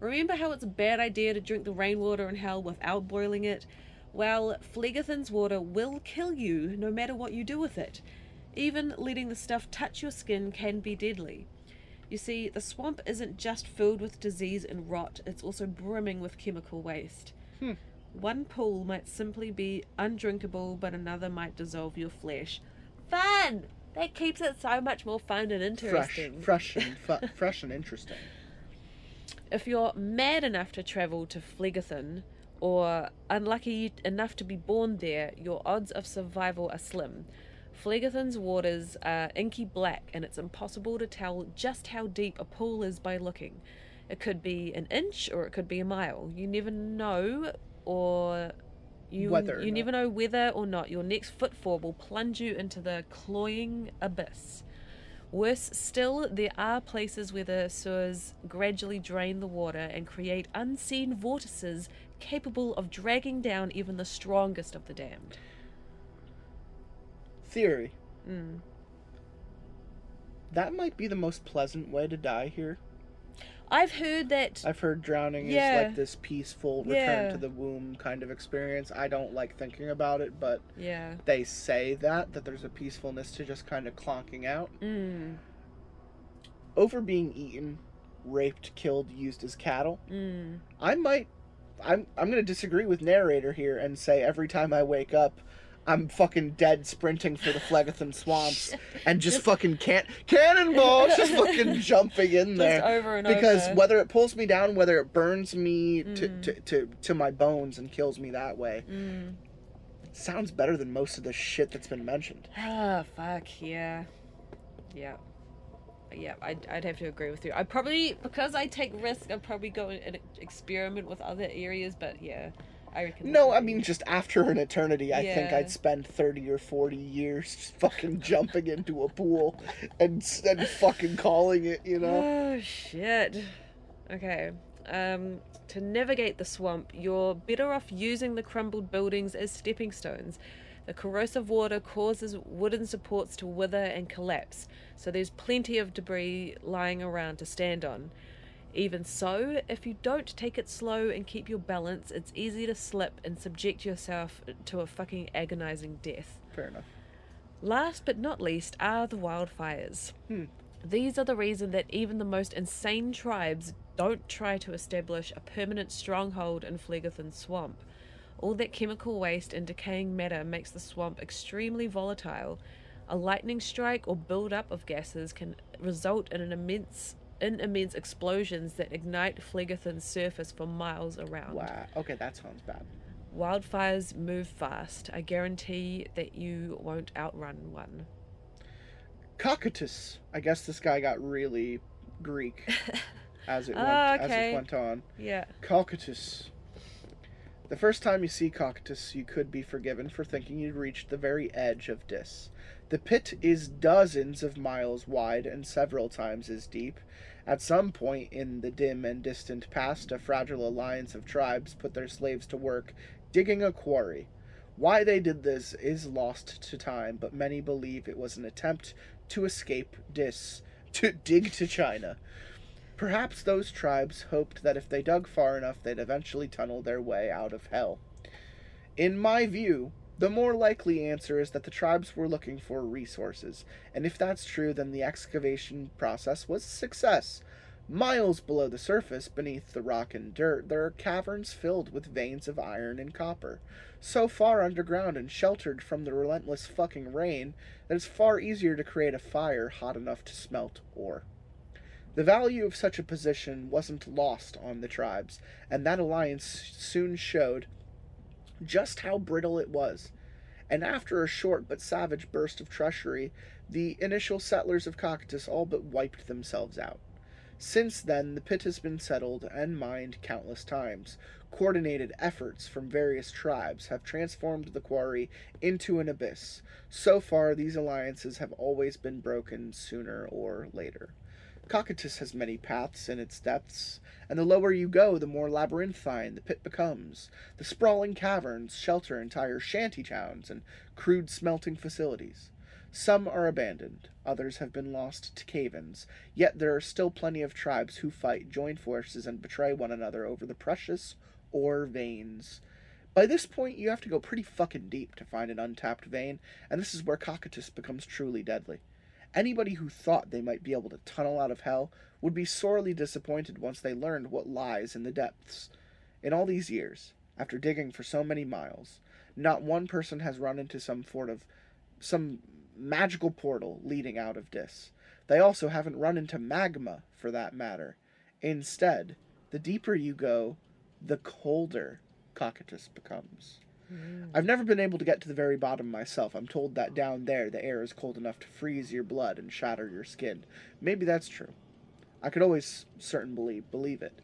Remember how it's a bad idea to drink the rainwater in hell without boiling it? Well, Phlegethon's water will kill you no matter what you do with it. Even letting the stuff touch your skin can be deadly. You see, the swamp isn't just filled with disease and rot, it's also brimming with chemical waste. Hmm. One pool might simply be undrinkable, but another might dissolve your flesh. Fun! That keeps it so much more fun and Fresh, interesting. fresh, and fu- fresh and interesting. If you're mad enough to travel to Phlegethon, or unlucky enough to be born there, your odds of survival are slim. Phlegethon's waters are inky black, and it's impossible to tell just how deep a pool is by looking. It could be an inch, or it could be a mile. You never know, or you, whether you never know whether or not your next footfall will plunge you into the cloying abyss. Worse still, there are places where the sewers gradually drain the water and create unseen vortices capable of dragging down even the strongest of the damned. Theory. Mm. That might be the most pleasant way to die here. I've heard that. I've heard drowning Yeah. is like this peaceful return Yeah. to the womb kind of experience. I don't like thinking about it, but yeah. they say that that there's a peacefulness to just kind of clonking out. Mm. Over being eaten, raped, killed, used as cattle. Mm. I might I'm I'm going to disagree with narrator here and say every time I wake up I'm fucking dead sprinting for the Phlegethon swamps and just fucking can't cannonball just fucking jumping in there over and because over. whether it pulls me down whether it burns me to, Mm. to, to, to my bones and kills me that way Mm. sounds better than most of the shit that's been mentioned Ah, fuck yeah, yeah, yeah. I'd, I'd have to agree with you. I probably because I take risk. I'd probably go and experiment with other areas. But yeah, I reckon. no i mean just after an eternity i think Yeah. i'd spend 30 or 40 years just fucking jumping into a pool and, and fucking calling it you know Oh shit. Okay. Um, to navigate the swamp, you're better off using the crumbled buildings as stepping stones. The corrosive water causes wooden supports to wither and collapse, so there's plenty of debris lying around to stand on. Even so, if you don't take it slow and keep your balance, it's easy to slip and subject yourself to a fucking agonizing death. fair enough Last but not least are the wildfires. Hmm. These are the reason that even the most insane tribes don't try to establish a permanent stronghold in Phlegethon Swamp. All that chemical waste and decaying matter makes the swamp extremely volatile. A lightning strike or build-up of gases can result in an immense in immense explosions that ignite Phlegethon's surface for miles around. Wow. Okay, that sounds bad. Wildfires move fast. I guarantee that you won't outrun one. Cocytus. I guess this guy got really Greek as it went Ah, as it went on. Yeah. Cocytus. The first time you see Cocytus, you could be forgiven for thinking you'd reached the very edge of Dis. The pit is dozens of miles wide and several times as deep. At some point in the dim and distant past, a fragile alliance of tribes put their slaves to work digging a quarry. Why they did this is lost to time, but many believe it was an attempt to escape Dis, to dig to China. Perhaps those tribes hoped that if they dug far enough, they'd eventually tunnel their way out of hell. In my view, the more likely answer is that the tribes were looking for resources, and if that's true, then the excavation process was a success. Miles below the surface, beneath the rock and dirt, there are caverns filled with veins of iron and copper, so far underground and sheltered from the relentless fucking rain that it's far easier to create a fire hot enough to smelt ore. The value of such a position wasn't lost on the tribes, and that alliance soon showed just how brittle it was. And after a short but savage burst of treachery, the initial settlers of Cocytus all but wiped themselves out. Since then, the pit has been settled and mined countless times. Coordinated efforts from various tribes have transformed the quarry into an abyss. So far, these alliances have always been broken sooner or later. Cocytus has many paths in its depths, and the lower you go, the more labyrinthine the pit becomes. The sprawling caverns shelter entire shanty towns and crude smelting facilities. Some are abandoned, others have been lost to cave ins, yet there are still plenty of tribes who fight, join forces, and betray one another over the precious ore veins. By this point, you have to go pretty fucking deep to find an untapped vein, and this is where Cocytus becomes truly deadly. Anybody who thought they might be able to tunnel out of hell would be sorely disappointed once they learned what lies in the depths. In all these years, after digging for so many miles, not one person has run into some sort of some magical portal leading out of Dis. They also haven't run into magma, for that matter. Instead, the deeper you go, the colder Cocytus becomes. Mm. I've never been able to get to the very bottom myself. I'm told that down there the air is cold enough to freeze your blood and shatter your skin. Maybe that's true. I could always certainly believe believe it.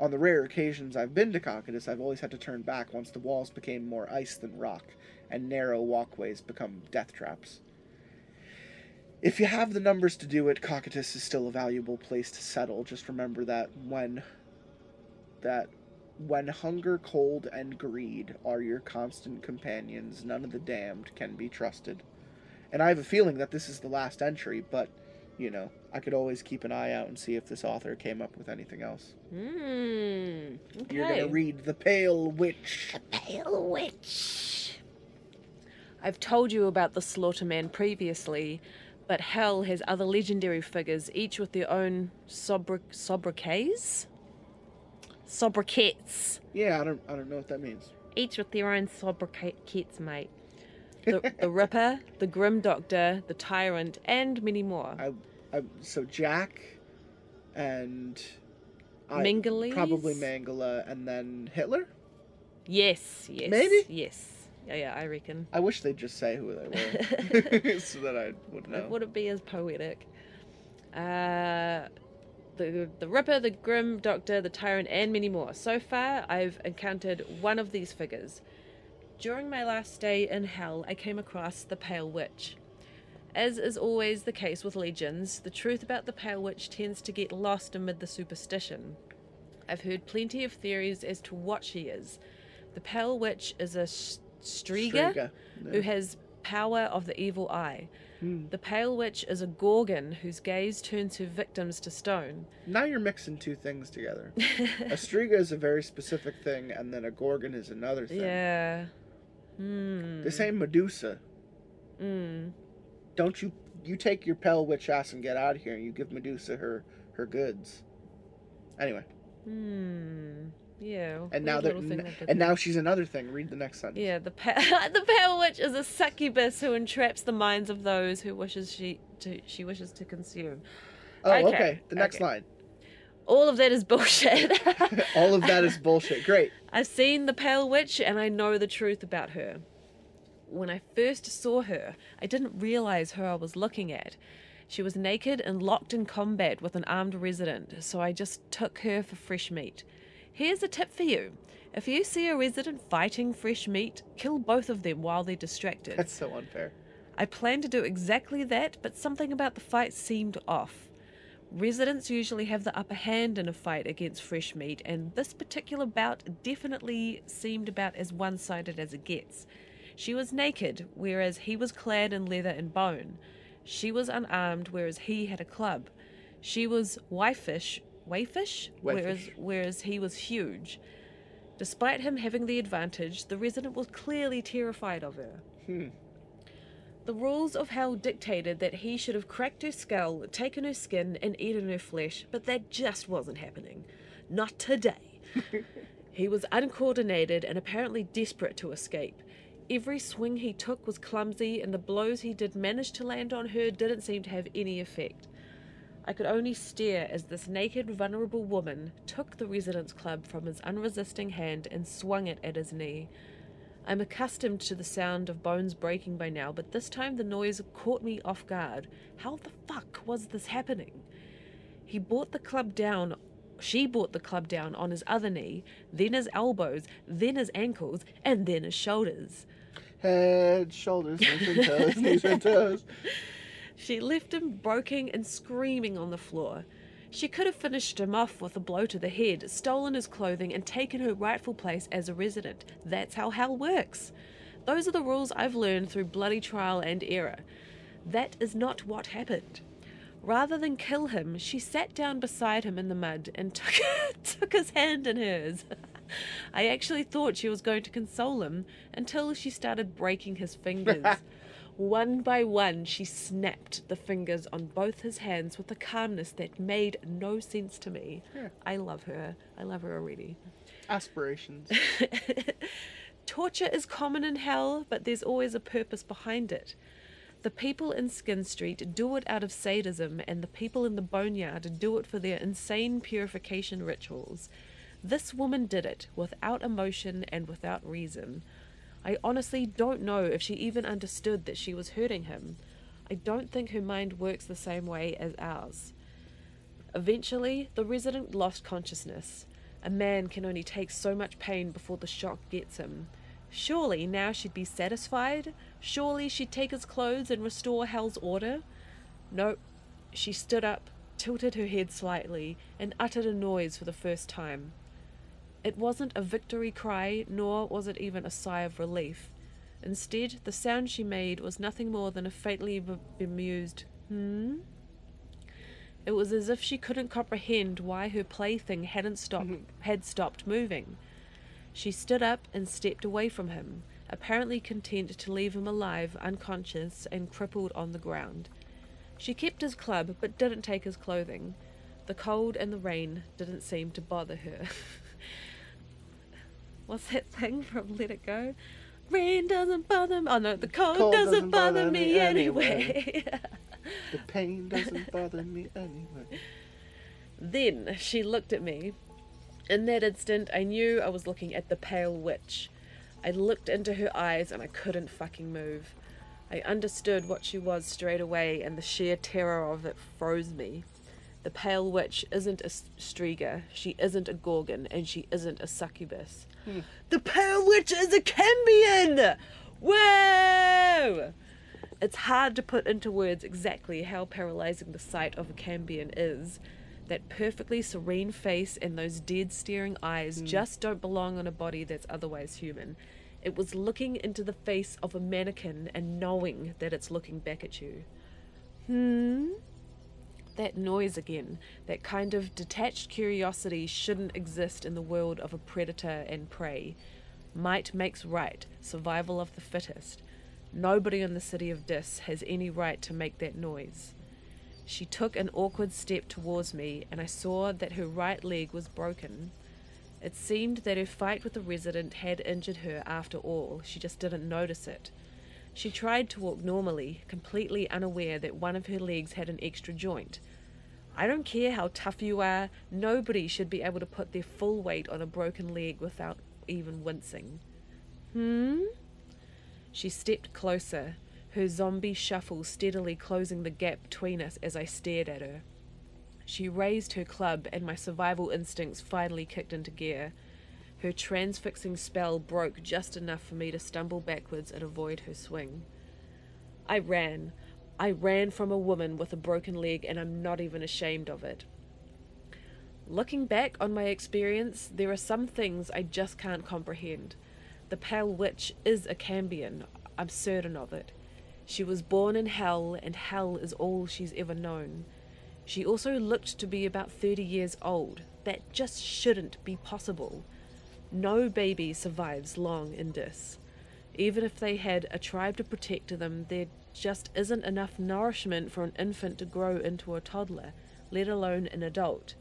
On the rare occasions I've been to Cocytus, I've always had to turn back once the walls became more ice than rock, and narrow walkways become death traps. If you have the numbers to do it, Cocytus is still a valuable place to settle. Just remember that when that when hunger, cold, and greed are your constant companions, none of the damned can be trusted. And I have a feeling that this is the last entry, but you know, I could always keep an eye out and see if this author came up with anything else. Hmm. Okay. You're gonna read The Pale Witch. The Pale witch. I've told you about the Slaughterman previously, but Hell has other legendary figures, each with their own sobri- sobriquets? Sobriquets. Yeah, I don't I don't know what that means. Each with their own sobriquets, mate. The, the Ripper, the Grim Doctor, the Tyrant, and many more. I, I so Jack and I, Mengele? probably Mangala, and then Hitler. Yes, yes. Maybe? Yes. Yeah, yeah, I reckon. I wish they'd just say who they were, so that I would know. It wouldn't be as poetic. Uh, the the Ripper, the Grim Doctor, the Tyrant, and many more. So far, I've encountered one of these figures. During my last stay in Hell, I came across the Pale Witch. As is always the case with legends, the truth about the Pale Witch tends to get lost amid the superstition. I've heard plenty of theories as to what she is. The Pale Witch is a Striga, Striga, who has power of the evil eye. Hmm. The Pale Witch is a Gorgon whose gaze turns her victims to stone. Now you're mixing two things together. a Striga is a very specific thing, and then a Gorgon is another thing. Yeah. Hmm. The same Medusa. Mm. Don't you you take your pale witch ass and get out of here, and you give Medusa her her goods. Anyway, Hmm. Yeah. and now weird that little thing they and now she's another thing. Read the next sentence. Yeah, the pa- the Pale Witch is a succubus who entraps the minds of those who wishes she to she wishes to consume. Oh, okay. Okay, The next okay. line. All of that is bullshit. All of that is bullshit. Great. I've seen the Pale Witch and I know the truth about her. When I first saw her, I didn't realize who I was looking at. She was naked and locked in combat with an armed resident, so I just took her for fresh meat. Here's a tip for you. If you see a resident fighting fresh meat, kill both of them while they're distracted. That's so unfair. I planned to do exactly that, but something about the fight seemed off. Residents usually have the upper hand in a fight against fresh meat, and this particular bout definitely seemed about as one sided as it gets. She was naked, whereas he was clad in leather and bone. She was unarmed, whereas he had a club. She was waifish, waifish, whereas whereas he was huge. Despite him having the advantage, the resident was clearly terrified of her. Hmm. The rules of hell dictated that he should have cracked her skull, taken her skin, and eaten her flesh, but that just wasn't happening. Not today. he was uncoordinated and apparently desperate to escape. Every swing he took was clumsy, and the blows he did manage to land on her didn't seem to have any effect. I could only stare as this naked, vulnerable woman took the residence club from his unresisting hand and swung it at his knee. I'm accustomed to the sound of bones breaking by now, but this time the noise caught me off guard. How the fuck was this happening? He brought the club down. She brought the club down on his other knee, then his elbows, then his ankles, and then his shoulders. Head, shoulders, knees and toes, knees and toes. She left him broken and screaming on the floor. She could have finished him off with a blow to the head, stolen his clothing, and taken her rightful place as a resident. That's how hell works. Those are the rules I've learned through bloody trial and error. That is not what happened. Rather than kill him, she sat down beside him in the mud and took, took his hand in hers. I actually thought she was going to console him until she started breaking his fingers. One by one, she snapped the fingers on both his hands with a calmness that made no sense to me. Yeah. I love her. I love her already. Aspirations. Torture is common in hell, but there's always a purpose behind it. The people in Skin Street do it out of sadism, and the people in the boneyard do it for their insane purification rituals. This woman did it without emotion and without reason. I honestly don't know if she even understood that she was hurting him. I don't think her mind works the same way as ours. Eventually, the resident lost consciousness. A man can only take so much pain before the shock gets him. Surely now she'd be satisfied? Surely she'd take his clothes and restore Hell's order? No. She stood up, tilted her head slightly, and uttered a noise for the first time. It wasn't a victory cry, nor was it even a sigh of relief. Instead, the sound she made was nothing more than a faintly be- bemused, hmm? It was as if she couldn't comprehend why her plaything hadn't stopped had stopped moving. She stood up and stepped away from him, apparently content to leave him alive, unconscious, and crippled on the ground. She kept his club, but didn't take his clothing. The cold and the rain didn't seem to bother her. What's that thing from Let It Go? Rain doesn't bother me. Oh no, the cold, Cold doesn't, bother, me, anyway. the pain doesn't bother me anyway. Then she looked at me. In that instant, I knew I was looking at the pale witch. I looked into her eyes and I couldn't fucking move. I understood what she was straight away, and the sheer terror of it froze me. The pale witch isn't a Striga, she isn't a Gorgon, and she isn't a succubus. The pale witch is a Cambion! Whoa! It's hard to put into words exactly how paralyzing the sight of a Cambion is. That perfectly serene face and those dead staring eyes just don't belong on a body that's otherwise human. It was looking into the face of a mannequin and knowing that it's looking back at you. Hmm? That noise again, that kind of detached curiosity shouldn't exist in the world of a predator and prey. Might makes right, survival of the fittest. Nobody in the city of Dis has any right to make that noise. She took an awkward step towards me, and I saw that her right leg was broken. It seemed that her fight with the resident had injured her after all, she just didn't notice it. She tried to walk normally, completely unaware that one of her legs had an extra joint. I don't care how tough you are, nobody should be able to put their full weight on a broken leg without even wincing. Hmm? She stepped closer, her zombie shuffle steadily closing the gap between us as I stared at her. She raised her club, and my survival instincts finally kicked into gear. Her transfixing spell broke just enough for me to stumble backwards and avoid her swing. I ran. I ran from a woman with a broken leg, and I'm not even ashamed of it. Looking back on my experience, there are some things I just can't comprehend. The Pale Witch is a Cambion, I'm certain of it. She was born in hell, and hell is all she's ever known. She also looked to be about 30 years old. That just shouldn't be possible. No baby survives long in Dis. Even if they had a tribe to protect them, there just isn't enough nourishment for an infant to grow into a toddler, let alone an adult.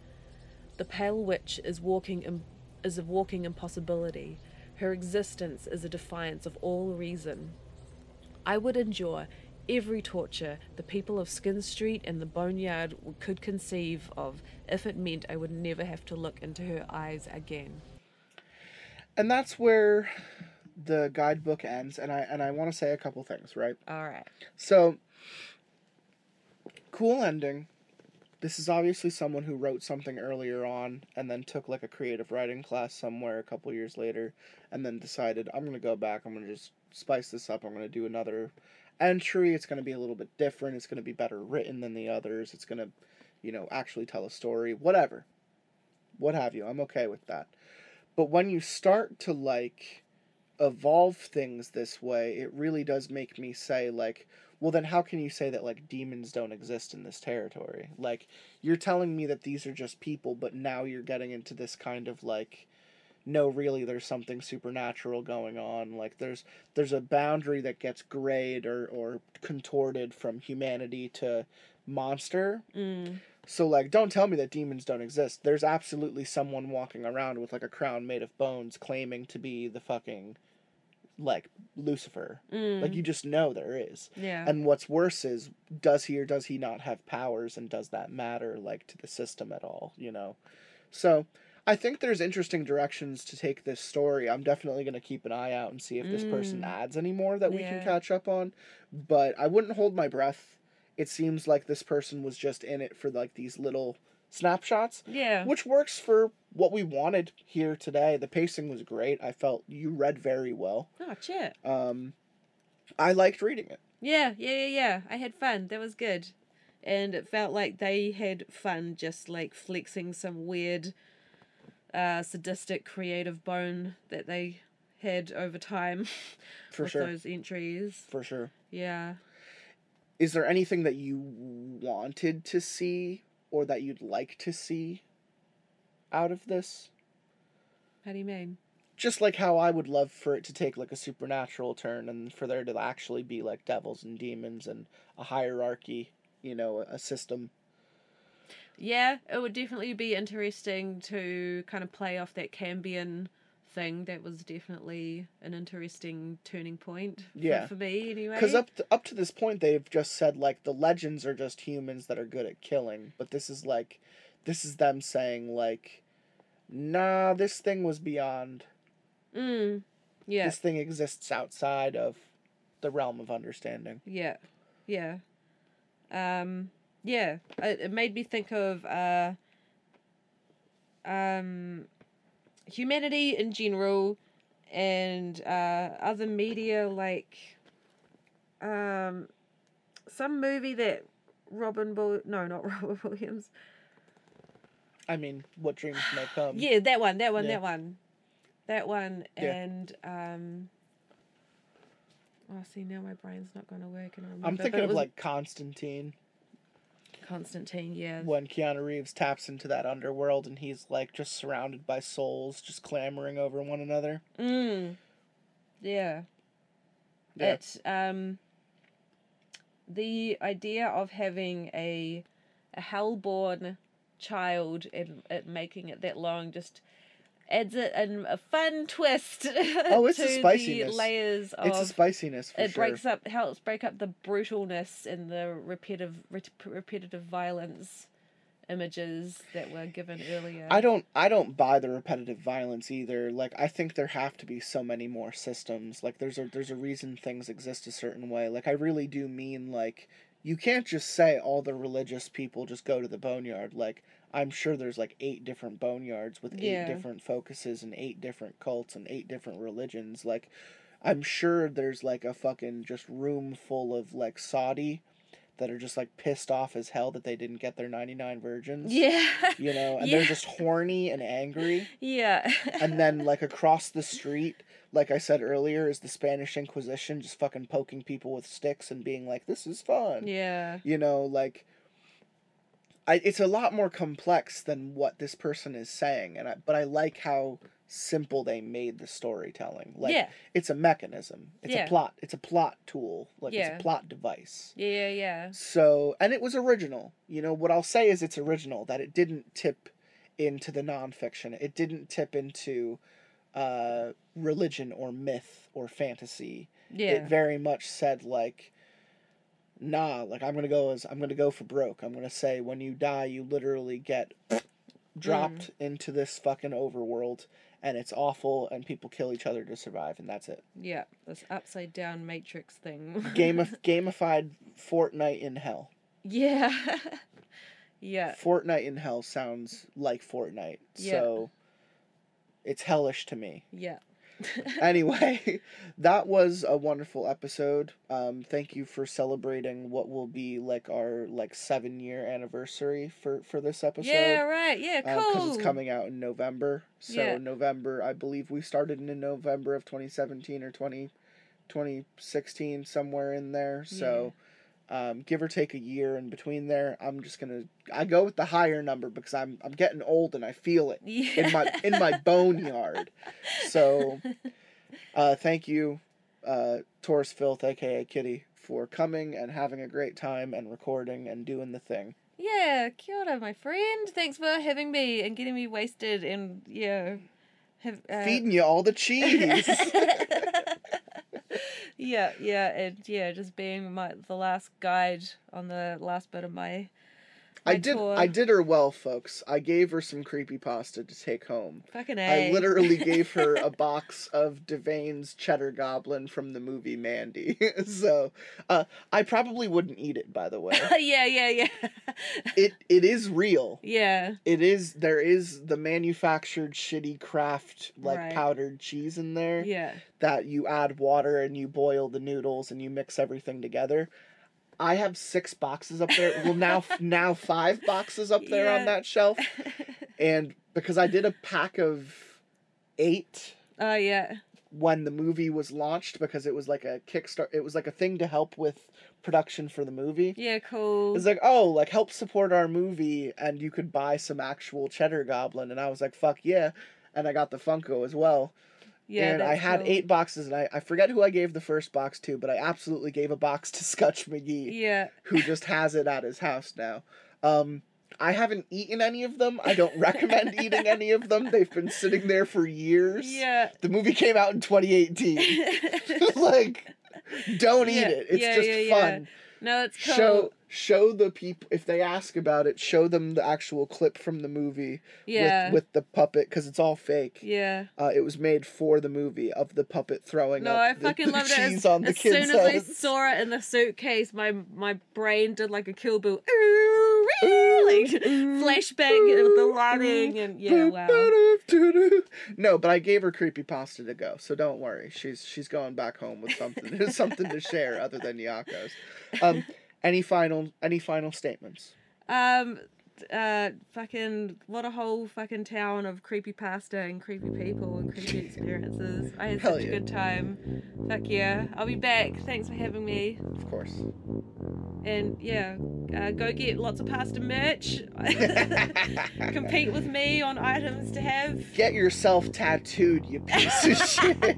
The Pale Witch is walking is a walking impossibility. Her existence is a defiance of all reason. I would endure every torture the people of Skin Street and the Boneyard could conceive of if it meant I would never have to look into her eyes again. And that's where the guidebook ends. And I and I want to say a couple things, right? All right. So, cool ending. This is obviously someone who wrote something earlier on and then took like a creative writing class somewhere a couple years later and then decided, I'm going to go back, I'm going to just spice this up, I'm going to do another entry. It's going to be a little bit different, it's going to be better written than the others, it's going to, you know, actually tell a story, whatever. What have you. I'm okay with that. But when you start to like evolve things this way, it really does make me say, like, well, then how can you say that, like, demons don't exist in this territory? Like, you're telling me that these are just people, but now you're getting into this kind of, like, no really there's something supernatural going on like there's there's a boundary that gets grayed or or contorted from humanity to monster Mm. So like don't tell me that demons don't exist there's absolutely someone walking around with like a crown made of bones claiming to be the fucking like lucifer Mm. like you just know there is yeah. and what's worse is does he or does he not have powers and does that matter like to the system at all, you know? So I think there's interesting directions to take this story. I'm definitely going to keep an eye out and see if this person Mm. adds any more that we can catch up on. But I wouldn't hold my breath. It seems like this person was just in it for like these little snapshots, yeah. which works for what we wanted here today. The pacing was great. I felt you read very well. Oh, shit. Um, I liked reading it. Yeah, yeah, yeah, yeah. I had fun. That was good. And it felt like they had fun just like flexing some weird uh sadistic creative bone that they had over time For with sure. those entries. For sure. Yeah. Is there anything that you wanted to see or that you'd like to see out of this How do you mean? just like how i would love for it to take like a supernatural turn and for there to actually be like devils and demons and a hierarchy you know a system Yeah, it would definitely be interesting to kind of play off that Cambion thing. That was definitely an interesting turning point for, Yeah. for me anyway. because up to, up to this point they've just said like the legends are just humans that are good at killing but this is like this is them saying like nah this thing was beyond Mm. Yeah. this thing exists outside of the realm of understanding Yeah, yeah, um, yeah. It, it made me think of uh, um, humanity in general, and uh, other media like um, some movie that Robin Bull no not Robin Williams I mean, what dreams may come. yeah that one that one Yeah. that one that one Yeah. and um. Oh, see now my brain's not going to work, and I'm. I'm remember, thinking of was like Constantine Constantine. Yeah, when Keanu Reeves taps into that underworld and he's like just surrounded by souls just clamoring over one another. Mm. Yeah. Yeah. It um the idea of having a a hellborn child and it making it that long just adds it an, a fun twist Oh, it's to a the spiciness. layers of It's a spiciness for it sure. breaks up helps break up the brutalness and the repetitive ret- repetitive violence images that were given earlier. I don't I don't buy the repetitive violence either. Like I think there have to be so many more systems. Like there's a there's a reason things exist a certain way. Like I really do mean like you can't just say all the religious people just go to the boneyard. Like I'm sure there's like eight different boneyards with eight Yeah. different focuses and eight different cults and eight different religions. Like I'm sure there's like a fucking just room full of like Saudi that are just like pissed off as hell that they didn't get their 99 virgins yeah. you know, and they're just horny and angry. yeah. And then, like, across the street, like I said earlier, is the Spanish Inquisition just fucking poking people with sticks and being like, this is fun. yeah. You know, like, I, it's a lot more complex than what this person is saying. and I, But I like how simple they made the storytelling. Like, Yeah. it's a mechanism, it's Yeah. a plot, it's a plot tool, like, it's a plot device. Yeah, yeah, yeah. So, and it was original. You know, what I'll say is it's original, that it didn't tip into the nonfiction. It didn't tip into uh, religion or myth or fantasy. Yeah. It very much said, like, nah, like, I'm to go as, I'm to go for broke. I'm to say, when you die, you literally get dropped mm. into this fucking overworld and it's awful and people kill each other to survive and that's it. yeah. This upside down matrix thing. Game of gamified Fortnite in hell. yeah. yeah. Fortnite in Hell sounds like Fortnite. Yeah. So it's hellish to me. Yeah. Anyway, that was a wonderful episode. Um, thank you for celebrating what will be like our like seven year anniversary for for this episode. Yeah, right. Yeah, cool. Because cool. it's coming out in November. So Yeah. November, I believe we started in November of 2017 or 20, 2016, somewhere in there. So um, give or take a year. in between there, I'm just gonna I go with the higher number because I'm I'm getting old and I feel it in my in my boneyard. So, uh, thank you, uh, Torus Filth, aka Kitty, for coming and having a great time and recording and doing the thing. Yeah, kia ora, my friend. Thanks for having me and getting me wasted and yeah, have uh, Feeding you all the cheese. yeah, yeah, and yeah, just being my the last guide on the last bit of my. I did tour. I did her well, folks. I gave her some creepy pasta to take home. Fucking a. I literally gave her a box of Devane's cheddar goblin from the movie Mandy. so, uh, I probably wouldn't eat it. By the way, yeah, yeah, yeah. it it is real. yeah, It is. There is the manufactured shitty craft like Right. powdered cheese in there yeah. that you add water and you boil the noodles and you mix everything together. I have six boxes up there. Well, now now five boxes up there Yeah. on that shelf, and because I did a pack of eight Oh yeah. when the movie was launched because it was like a kickstart it was like a thing to help with production for the movie Yeah, cool. it's like oh like help support our movie and you could buy some actual cheddar goblin and i was like fuck yeah and i got the funko as well yeah, and i had cool. eight boxes and I, I forget who i gave the first box to but i absolutely gave a box to scotch mcgee Yeah. who just has it at his house now um I haven't eaten any of them. I don't recommend eating any of them. They've been sitting there for years. Yeah. The movie came out in 2018. like, don't eat it. It's yeah, just yeah, yeah. fun. No, it's cool. Show show the people if they ask about it. Show them the actual clip from the movie yeah. with with the puppet because it's all fake. yeah. Uh, it was made for the movie of the puppet throwing No, I the, fucking the loved it. As, on the as soon as I saw it in the suitcase, my my brain did like a Kill Bill, ooh, ooh, like flashback with the lighting and yeah, wow. No, but I gave her creepy pasta to go, so don't worry. She's she's going back home with something There's something to share other than Yocco's. Um, any final any final statements? Um, uh, fucking what a whole fucking town of creepy pasta and creepy people and creepy experiences. I had Hell such a good time. Fuck yeah, I'll be back. Thanks for having me. Of course. And yeah, uh, go get Lotsa Pasta merch. Compete with me on items to have. Get yourself tattooed, you piece of shit.